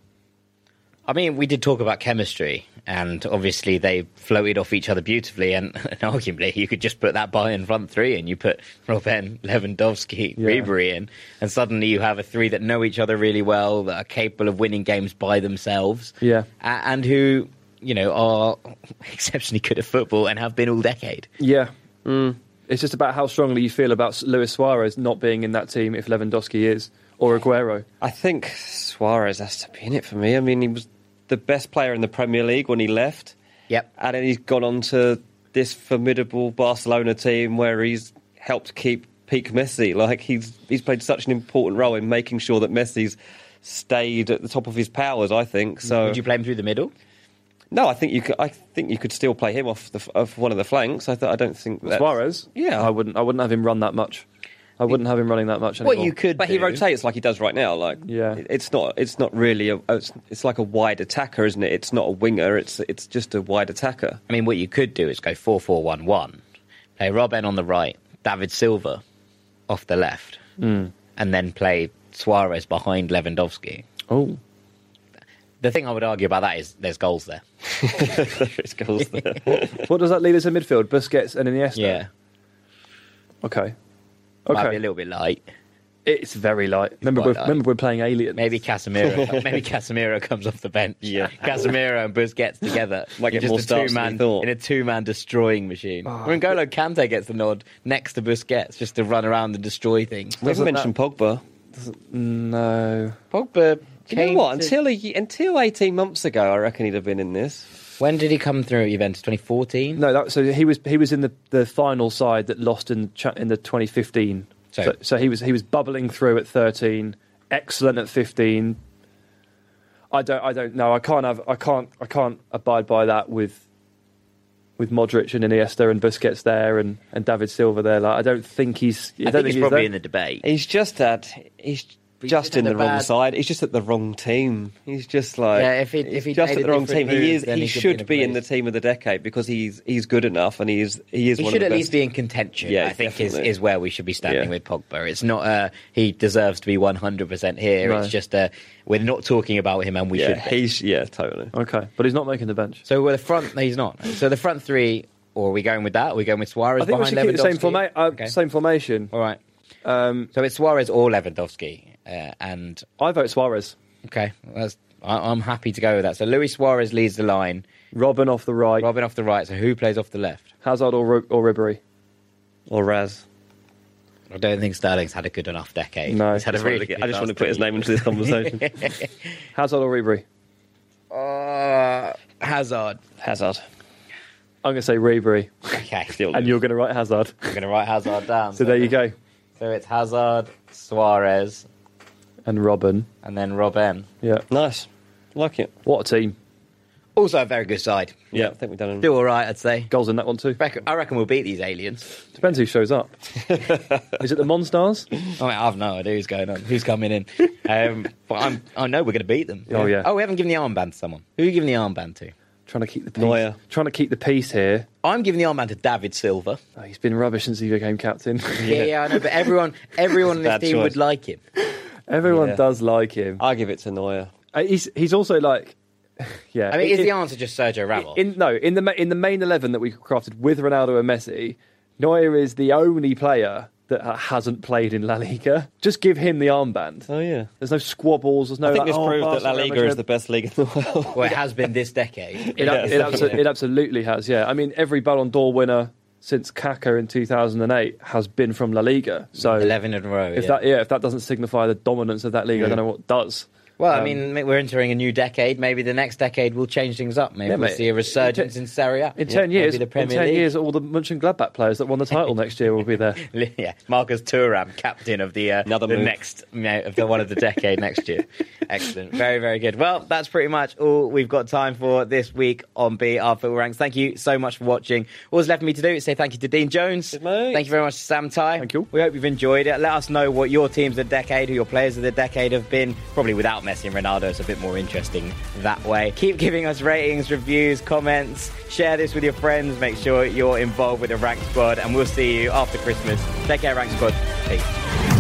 Speaker 2: I mean, we did talk about chemistry, and obviously they floated off each other beautifully. And, and arguably, you could just put that by Bayern front three, and you put Robben, Lewandowski,
Speaker 3: Yeah.
Speaker 2: Ribery in, and suddenly you have a three that know each other really well, that are capable of winning games by themselves,
Speaker 3: Yeah.
Speaker 2: and who you know are exceptionally good at football and have been all decade.
Speaker 3: Yeah. Mm. It's just about how strongly you feel about Luis Suarez not being in that team if Lewandowski is, or Aguero.
Speaker 7: I think Suarez has to be in it for me. I mean, he was the best player in the Premier League when he left,
Speaker 2: Yep.
Speaker 7: and then he's gone on to this formidable Barcelona team where he's helped keep peak Messi. Like he's he's played such an important role in making sure that Messi's stayed at the top of his powers. I think so.
Speaker 2: Would you play him through the middle?
Speaker 7: No, I think you could. I think you could still play him off the off one of the flanks. I, th- I don't think that
Speaker 3: Suarez?
Speaker 7: Yeah.
Speaker 3: I wouldn't. I wouldn't have him run that much. I wouldn't have him running that much anymore.
Speaker 2: What you could,
Speaker 7: But he rotates like he does right now. Like,
Speaker 3: Yeah.
Speaker 7: it's not. It's not really. A, it's, it's like a wide attacker, isn't it? It's not a winger. It's it's just a wide attacker.
Speaker 2: I mean, what you could do is go 4 4 1 1. Play Robben on the right, David Silva off the left, hmm. and then play Suarez behind Lewandowski.
Speaker 3: Oh,
Speaker 2: The thing I would argue about that is there's goals there.
Speaker 7: It's goals there.
Speaker 3: What does that leave us in midfield? Busquets and Iniesta.
Speaker 2: Yeah,
Speaker 3: Okay.
Speaker 2: Might be a little bit light.
Speaker 3: It's very light. Remember, we're,
Speaker 2: light.
Speaker 3: remember we're playing Alien.
Speaker 2: Maybe Casemiro. maybe Casemiro comes off the bench.
Speaker 7: Yeah.
Speaker 2: Casemiro and Busquets together.
Speaker 7: like get more
Speaker 2: just a two-man
Speaker 7: thought.
Speaker 2: in a two-man destroying machine.
Speaker 3: Oh,
Speaker 2: when Golo Kante gets the nod next to Busquets just to run around and destroy things.
Speaker 7: We haven't
Speaker 3: Doesn't
Speaker 7: mentioned Pogba.
Speaker 3: No.
Speaker 2: Pogba.
Speaker 7: You know what?
Speaker 2: to-
Speaker 7: Until he, until 18 months ago, I reckon he'd have been in this.
Speaker 2: When did he come through at Juventus? 2014.
Speaker 3: No, that, so he was he was in the, the final side that lost in cha- in the 2015.
Speaker 2: So-
Speaker 3: So, so he was he was bubbling through at 13, excellent at 15. I don't I don't know. I can't have I can't I can't abide by that with with Modric and Iniesta and Busquets there and, and David Silva there. Like I don't think he's I,
Speaker 2: I
Speaker 3: don't
Speaker 2: think he's probably
Speaker 3: there.
Speaker 2: in the debate.
Speaker 7: He's just had. He's
Speaker 2: He's
Speaker 7: just
Speaker 2: just
Speaker 7: in
Speaker 2: in
Speaker 7: the
Speaker 2: the
Speaker 7: wrong
Speaker 2: bad-
Speaker 7: side. He's just at the wrong team. He's just like
Speaker 2: Yeah, if he-
Speaker 7: he's
Speaker 2: if he
Speaker 7: just at the wrong team.
Speaker 2: different
Speaker 7: He is. He
Speaker 2: he
Speaker 7: should
Speaker 2: be in
Speaker 7: be in the team of the decade because he's he's good enough and he's he is.
Speaker 2: He
Speaker 7: one
Speaker 2: should
Speaker 7: of
Speaker 2: at
Speaker 7: the
Speaker 2: least be in contention.
Speaker 7: Yeah,
Speaker 2: I think is,
Speaker 7: definitely.
Speaker 2: is where we should be standing
Speaker 7: Yeah.
Speaker 2: with Pogba. It's not uh, he deserves to be 100% here.
Speaker 3: No.
Speaker 2: It's just uh, we're not talking about him and we
Speaker 7: Yeah,
Speaker 2: should be.
Speaker 7: he's yeah, totally.
Speaker 3: Okay, but he's not making the bench.
Speaker 2: So we're the front. He's not. So the front three, or are we going with that? Are we going with Suarez
Speaker 3: I think we
Speaker 2: behind
Speaker 3: should keep the same,
Speaker 2: Lewandowski?
Speaker 3: forma- uh,
Speaker 2: Okay.
Speaker 3: same formation.
Speaker 2: All right.
Speaker 3: Um,
Speaker 2: So it's Suarez or Lewandowski, uh, and
Speaker 3: I vote Suarez.
Speaker 2: okay, that's, I, I'm happy to go with that. So Luis Suarez leads the line,
Speaker 3: Robben off the right.
Speaker 2: Robben off the right. So who plays off the left?
Speaker 3: Hazard or, or Ribery.
Speaker 7: Or Raz.
Speaker 2: I don't think Sterling's had a good enough decade.
Speaker 3: No.
Speaker 2: he's had a
Speaker 7: I just wanted
Speaker 2: really good
Speaker 7: I just want to put his name into this conversation.
Speaker 3: Hazard or Ribery.
Speaker 2: Uh, Hazard.
Speaker 7: Hazard.
Speaker 3: I'm going to say Ribery,
Speaker 2: Okay.
Speaker 7: Still
Speaker 3: and you're going to write Hazard.
Speaker 2: I'm going to write Hazard down.
Speaker 3: So there you go.
Speaker 2: So it's Hazard, Suarez,
Speaker 3: And Robben.
Speaker 2: and then Robben.
Speaker 3: Yeah.
Speaker 7: nice. Like it.
Speaker 3: What a team.
Speaker 2: Also a very good side.
Speaker 7: Yeah, I think we've done him.
Speaker 2: Do all right, I'd say.
Speaker 3: Goals in that one too.
Speaker 2: Reckon- I reckon we'll beat these aliens.
Speaker 3: Depends who shows up. Is it the Monstars?
Speaker 2: I, mean, I have no idea who's going on, who's coming in. Um, but I'm, I know we're going to beat them.
Speaker 3: Oh, yeah.
Speaker 2: Oh, we haven't given the armband to someone. Who are you giving the armband to?
Speaker 3: Trying to keep the peace.
Speaker 7: Neuer.
Speaker 3: Trying to keep the peace here.
Speaker 2: I'm giving the armband to David Silva.
Speaker 3: Oh, he's been rubbish since he became captain.
Speaker 2: Yeah, yeah, I know, but everyone, everyone in this
Speaker 7: Bad
Speaker 2: team
Speaker 7: choice.
Speaker 2: would like him.
Speaker 3: Everyone
Speaker 7: Yeah.
Speaker 3: does like him.
Speaker 7: I'll give it to Neuer.
Speaker 3: Uh, he's he's also like, yeah.
Speaker 2: I mean,
Speaker 3: it-
Speaker 2: is
Speaker 3: it-
Speaker 2: the answer just Sergio Ramos?
Speaker 3: in no in the in the main eleven that we crafted with Ronaldo and Messi, Neuer is the only player that hasn't played in La Liga. Just give him the armband.
Speaker 7: Oh yeah.
Speaker 3: There's no squabbles. There's no.
Speaker 7: I think
Speaker 3: like,
Speaker 7: this
Speaker 3: oh,
Speaker 7: proves that La Liga is the best league in the world.
Speaker 2: well, it has been this decade.
Speaker 3: It,
Speaker 7: Yeah,
Speaker 3: it,
Speaker 7: it's
Speaker 3: abso- it absolutely has. Yeah, I mean every Ballon d'Or winner since Kaká in 2008 has been from La Liga. So
Speaker 2: 11 in a row.
Speaker 3: if
Speaker 2: yeah.
Speaker 3: that yeah if that doesn't signify the dominance of that league, I don't know what does.
Speaker 2: Well, I
Speaker 3: Um,
Speaker 2: mean, we're entering a new decade. Maybe the next decade will change things up. Maybe
Speaker 3: Yeah,
Speaker 2: we'll see a resurgence in Serie A.
Speaker 3: In ten
Speaker 2: Maybe
Speaker 3: years,
Speaker 2: the
Speaker 3: in
Speaker 2: Premier
Speaker 3: ten
Speaker 2: League.
Speaker 3: years, all the Mönchengladbach players that won the title next year will be there.
Speaker 2: yeah, Marcus Thuram, captain of the uh,
Speaker 7: Another
Speaker 2: the
Speaker 7: move.
Speaker 2: next you know, of the one of the decade next year. Excellent, very very good. Well, that's pretty much all we've got time for this week on BR Football Ranks. Thank you so much for watching. All that's left for me to do is say thank you to Dean Jones.
Speaker 7: Good.
Speaker 2: Thank you very much to Sam Tighe.
Speaker 3: Thank you.
Speaker 2: We hope you've enjoyed it. Let us know what your teams of the decade, who your players of the decade have been. Probably without Messi and Ronaldo, it's a bit more interesting that way. Keep giving us ratings, reviews, comments. Share this with your friends. Make sure you're involved with the Rank Squad, and we'll see you after Christmas. Take care, Rank Squad. Peace.